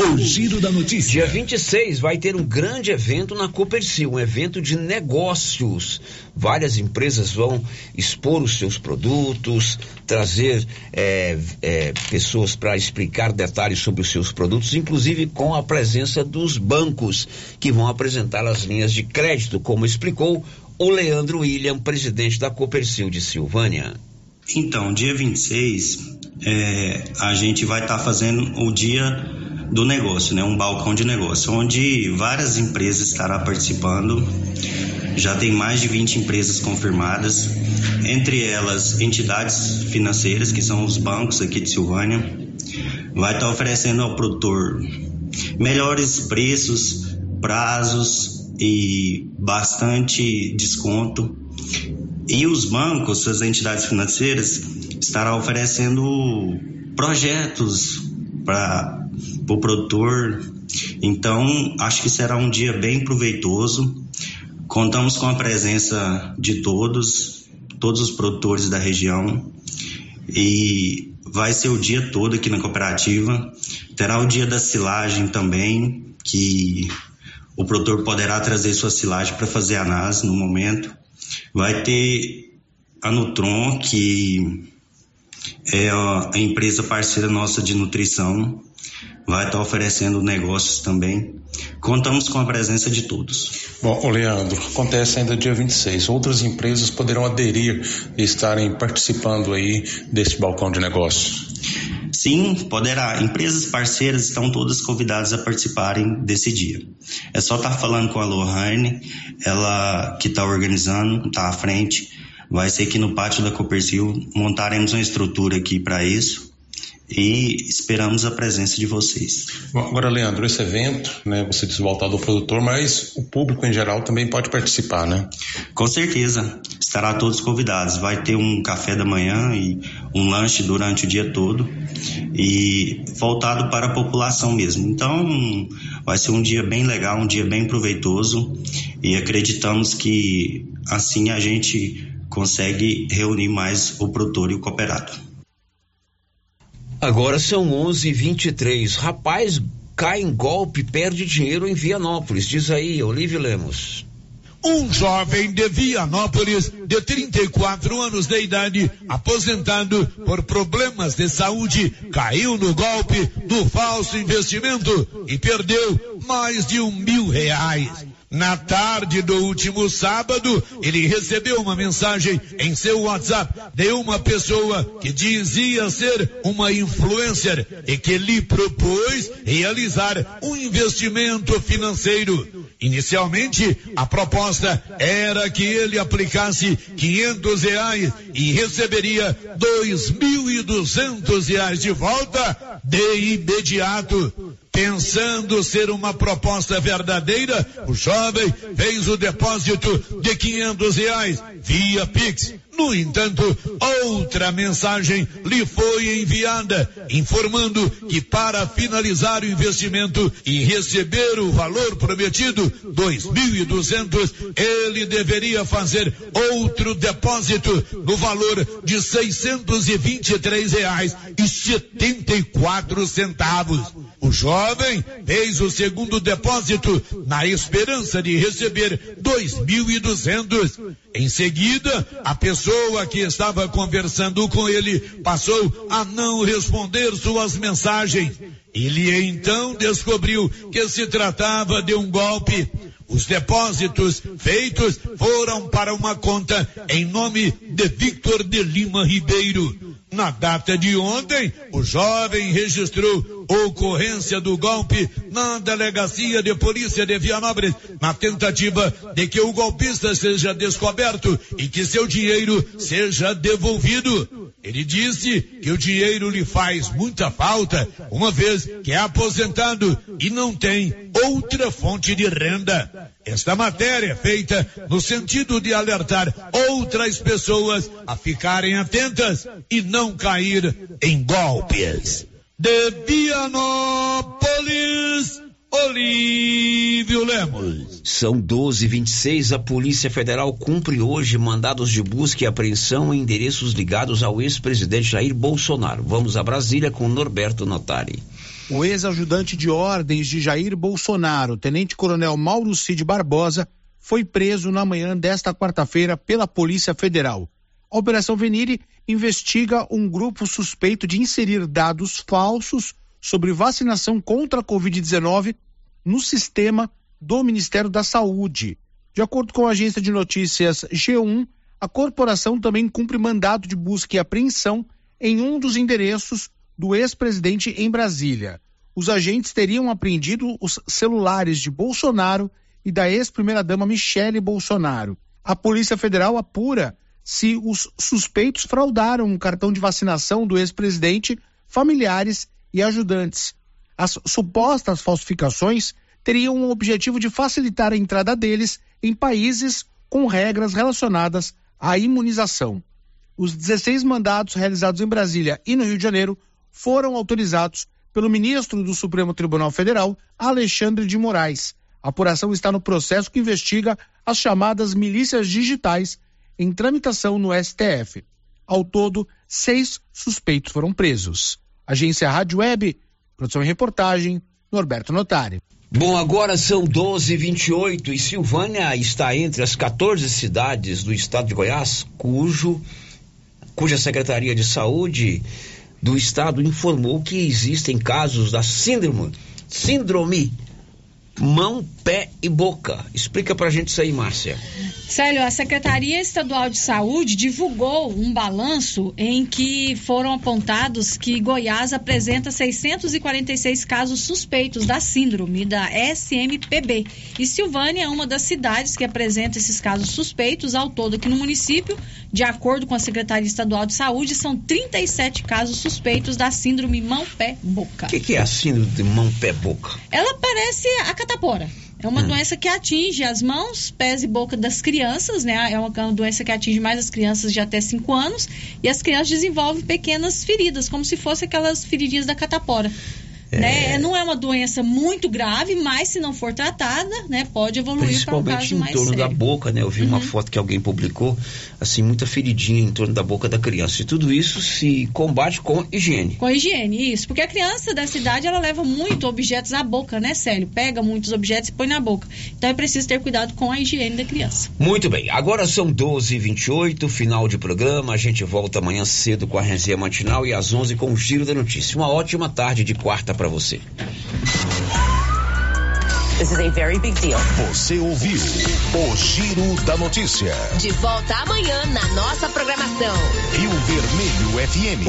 O Giro da Notícia. Dia 26 vai ter um grande evento na Copercil, um evento de negócios. Várias empresas vão expor os seus produtos, trazer é, é, pessoas para explicar detalhes sobre os seus produtos, inclusive com a presença dos bancos que vão apresentar as linhas de crédito, como explicou o Leandro William, presidente da Copercil de Silvânia. Então, dia 26, é, a gente vai estar tá fazendo o dia do negócio, né? Um balcão de negócio, onde várias empresas estarão participando. Já tem mais de 20 empresas confirmadas, entre elas entidades financeiras, que são os bancos aqui de Silvânia. Vai estar oferecendo ao produtor melhores preços, prazos e bastante desconto. E os bancos, as entidades financeiras, estarão oferecendo projetos para para o produtor. Então, acho que será um dia bem proveitoso. Contamos com a presença de todos, todos os produtores da região. E vai ser o dia todo aqui na cooperativa. Terá o dia da silagem também, que o produtor poderá trazer sua silagem para fazer análise no momento. Vai ter a Nutron, que é a empresa parceira nossa de nutrição, vai estar oferecendo negócios também. Contamos com a presença de todos. Bom, Leandro, acontece ainda dia 26. Outras empresas poderão aderir e estarem participando aí desse balcão de negócios. Sim, poderá. Empresas parceiras estão todas convidadas a participarem desse dia. É só estar falando com a Lohane, ela que está organizando, está à frente. Vai ser aqui no pátio da Copercil. Montaremos uma estrutura aqui para isso e esperamos a presença de vocês. Bom, agora, Leandro, esse evento, né, você diz voltado ao produtor, mas o público em geral também pode participar, né? Com certeza, estará todos convidados. Vai ter um café da manhã e um lanche durante o dia todo e voltado para a população mesmo. Então, vai ser um dia bem legal, um dia bem proveitoso e acreditamos que assim a gente consegue reunir mais o produtor e o cooperado. Agora são 11:23. Rapaz, cai em golpe, perde dinheiro em Vianópolis. Diz aí, Olívio Lemos. Um jovem de Vianópolis, de 34 anos de idade, aposentado por problemas de saúde, caiu no golpe do falso investimento e perdeu mais de um mil reais. Na tarde do último sábado, ele recebeu uma mensagem em seu WhatsApp de uma pessoa que dizia ser uma influencer e que lhe propôs realizar um investimento financeiro. Inicialmente, a proposta era que ele aplicasse 500 reais e receberia 2.200 reais de volta de imediato. Pensando ser uma proposta verdadeira, o jovem fez o depósito de 500 reais via Pix. No entanto, outra mensagem lhe foi enviada, informando que para finalizar o investimento e receber o valor prometido, 2.200, ele deveria fazer outro depósito no valor de 623 reais e 74 centavos. O jovem fez o segundo depósito na esperança de receber 2.200. Em seguida, a pessoa que estava conversando com ele passou a não responder suas mensagens. Ele então descobriu que se tratava de um golpe. Os depósitos feitos foram para uma conta em nome de Victor de Lima Ribeiro. Na data de ontem, o jovem registrou ocorrência do golpe na delegacia de polícia de Vianópolis, na tentativa de que o golpista seja descoberto e que seu dinheiro seja devolvido. Ele disse que o dinheiro lhe faz muita falta, uma vez que é aposentado e não tem outra fonte de renda. Esta matéria é feita no sentido de alertar outras pessoas a ficarem atentas e não cair em golpes. De Vianópolis, Olívio Lemos. São 12:26. A Polícia Federal cumpre hoje mandados de busca e apreensão em endereços ligados ao ex-presidente Jair Bolsonaro. Vamos a Brasília com Norberto Notari. O ex-ajudante de ordens de Jair Bolsonaro, tenente-coronel Mauro Cid Barbosa, foi preso na manhã desta quarta-feira pela Polícia Federal. A Operação Venire investiga um grupo suspeito de inserir dados falsos sobre vacinação contra a Covid-19 no sistema do Ministério da Saúde. De acordo com a agência de notícias G1, a corporação também cumpre mandado de busca e apreensão em um dos endereços do ex-presidente em Brasília. Os agentes teriam apreendido os celulares de Bolsonaro e da ex-primeira-dama Michele Bolsonaro. A Polícia Federal apura se os suspeitos fraudaram o cartão de vacinação do ex-presidente, familiares e ajudantes. As supostas falsificações teriam o objetivo de facilitar a entrada deles em países com regras relacionadas à imunização. Os 16 mandados realizados em Brasília e no Rio de Janeiro foram autorizados pelo ministro do Supremo Tribunal Federal, Alexandre de Moraes. A apuração está no processo que investiga as chamadas milícias digitais em tramitação no STF. Ao todo, seis suspeitos foram presos. Agência Rádio Web, produção e reportagem, Norberto Notari. Bom, agora são 12h28 e Silvânia está entre as 14 cidades do estado de Goiás, cujo, cuja Secretaria de Saúde do estado informou que existem casos da síndrome, síndrome mão, pé e boca. Explica pra gente isso aí, Márcia. Célio, a Secretaria Estadual de Saúde divulgou um balanço em que foram apontados que Goiás apresenta 646 casos suspeitos da síndrome da SMPB. E Silvânia é uma das cidades que apresenta esses casos suspeitos. Ao todo, aqui no município, de acordo com a Secretaria Estadual de Saúde, são 37 casos suspeitos da síndrome mão-pé-boca. O que, que é a síndrome de mão-pé-boca? Ela parece a catapora. É uma hum. doença que atinge as mãos, pés e boca das crianças, né? É uma doença que atinge mais as crianças de até 5 anos. E as crianças desenvolvem pequenas feridas, como se fossem aquelas feridinhas da catapora. É... Né? Não é uma doença muito grave, mas se não for tratada, né, pode evoluir para um caso mais em torno sério. da boca, né? Eu vi uhum. uma foto que alguém publicou, assim, muita feridinha em torno da boca da criança. E tudo isso se combate com higiene. Com higiene, isso. Porque a criança dessa idade, ela leva muito objetos à boca, né, Célio? Pega muitos objetos e põe na boca. Então é preciso ter cuidado com a higiene da criança. Muito bem. Agora são 12h28, final de programa. A gente volta amanhã cedo com a resenha matinal e às 11 com o Giro da Notícia. Uma ótima tarde de quarta para você. This is a very big deal. Você ouviu o Giro da Notícia. De volta amanhã na nossa programação. Rio Vermelho FM.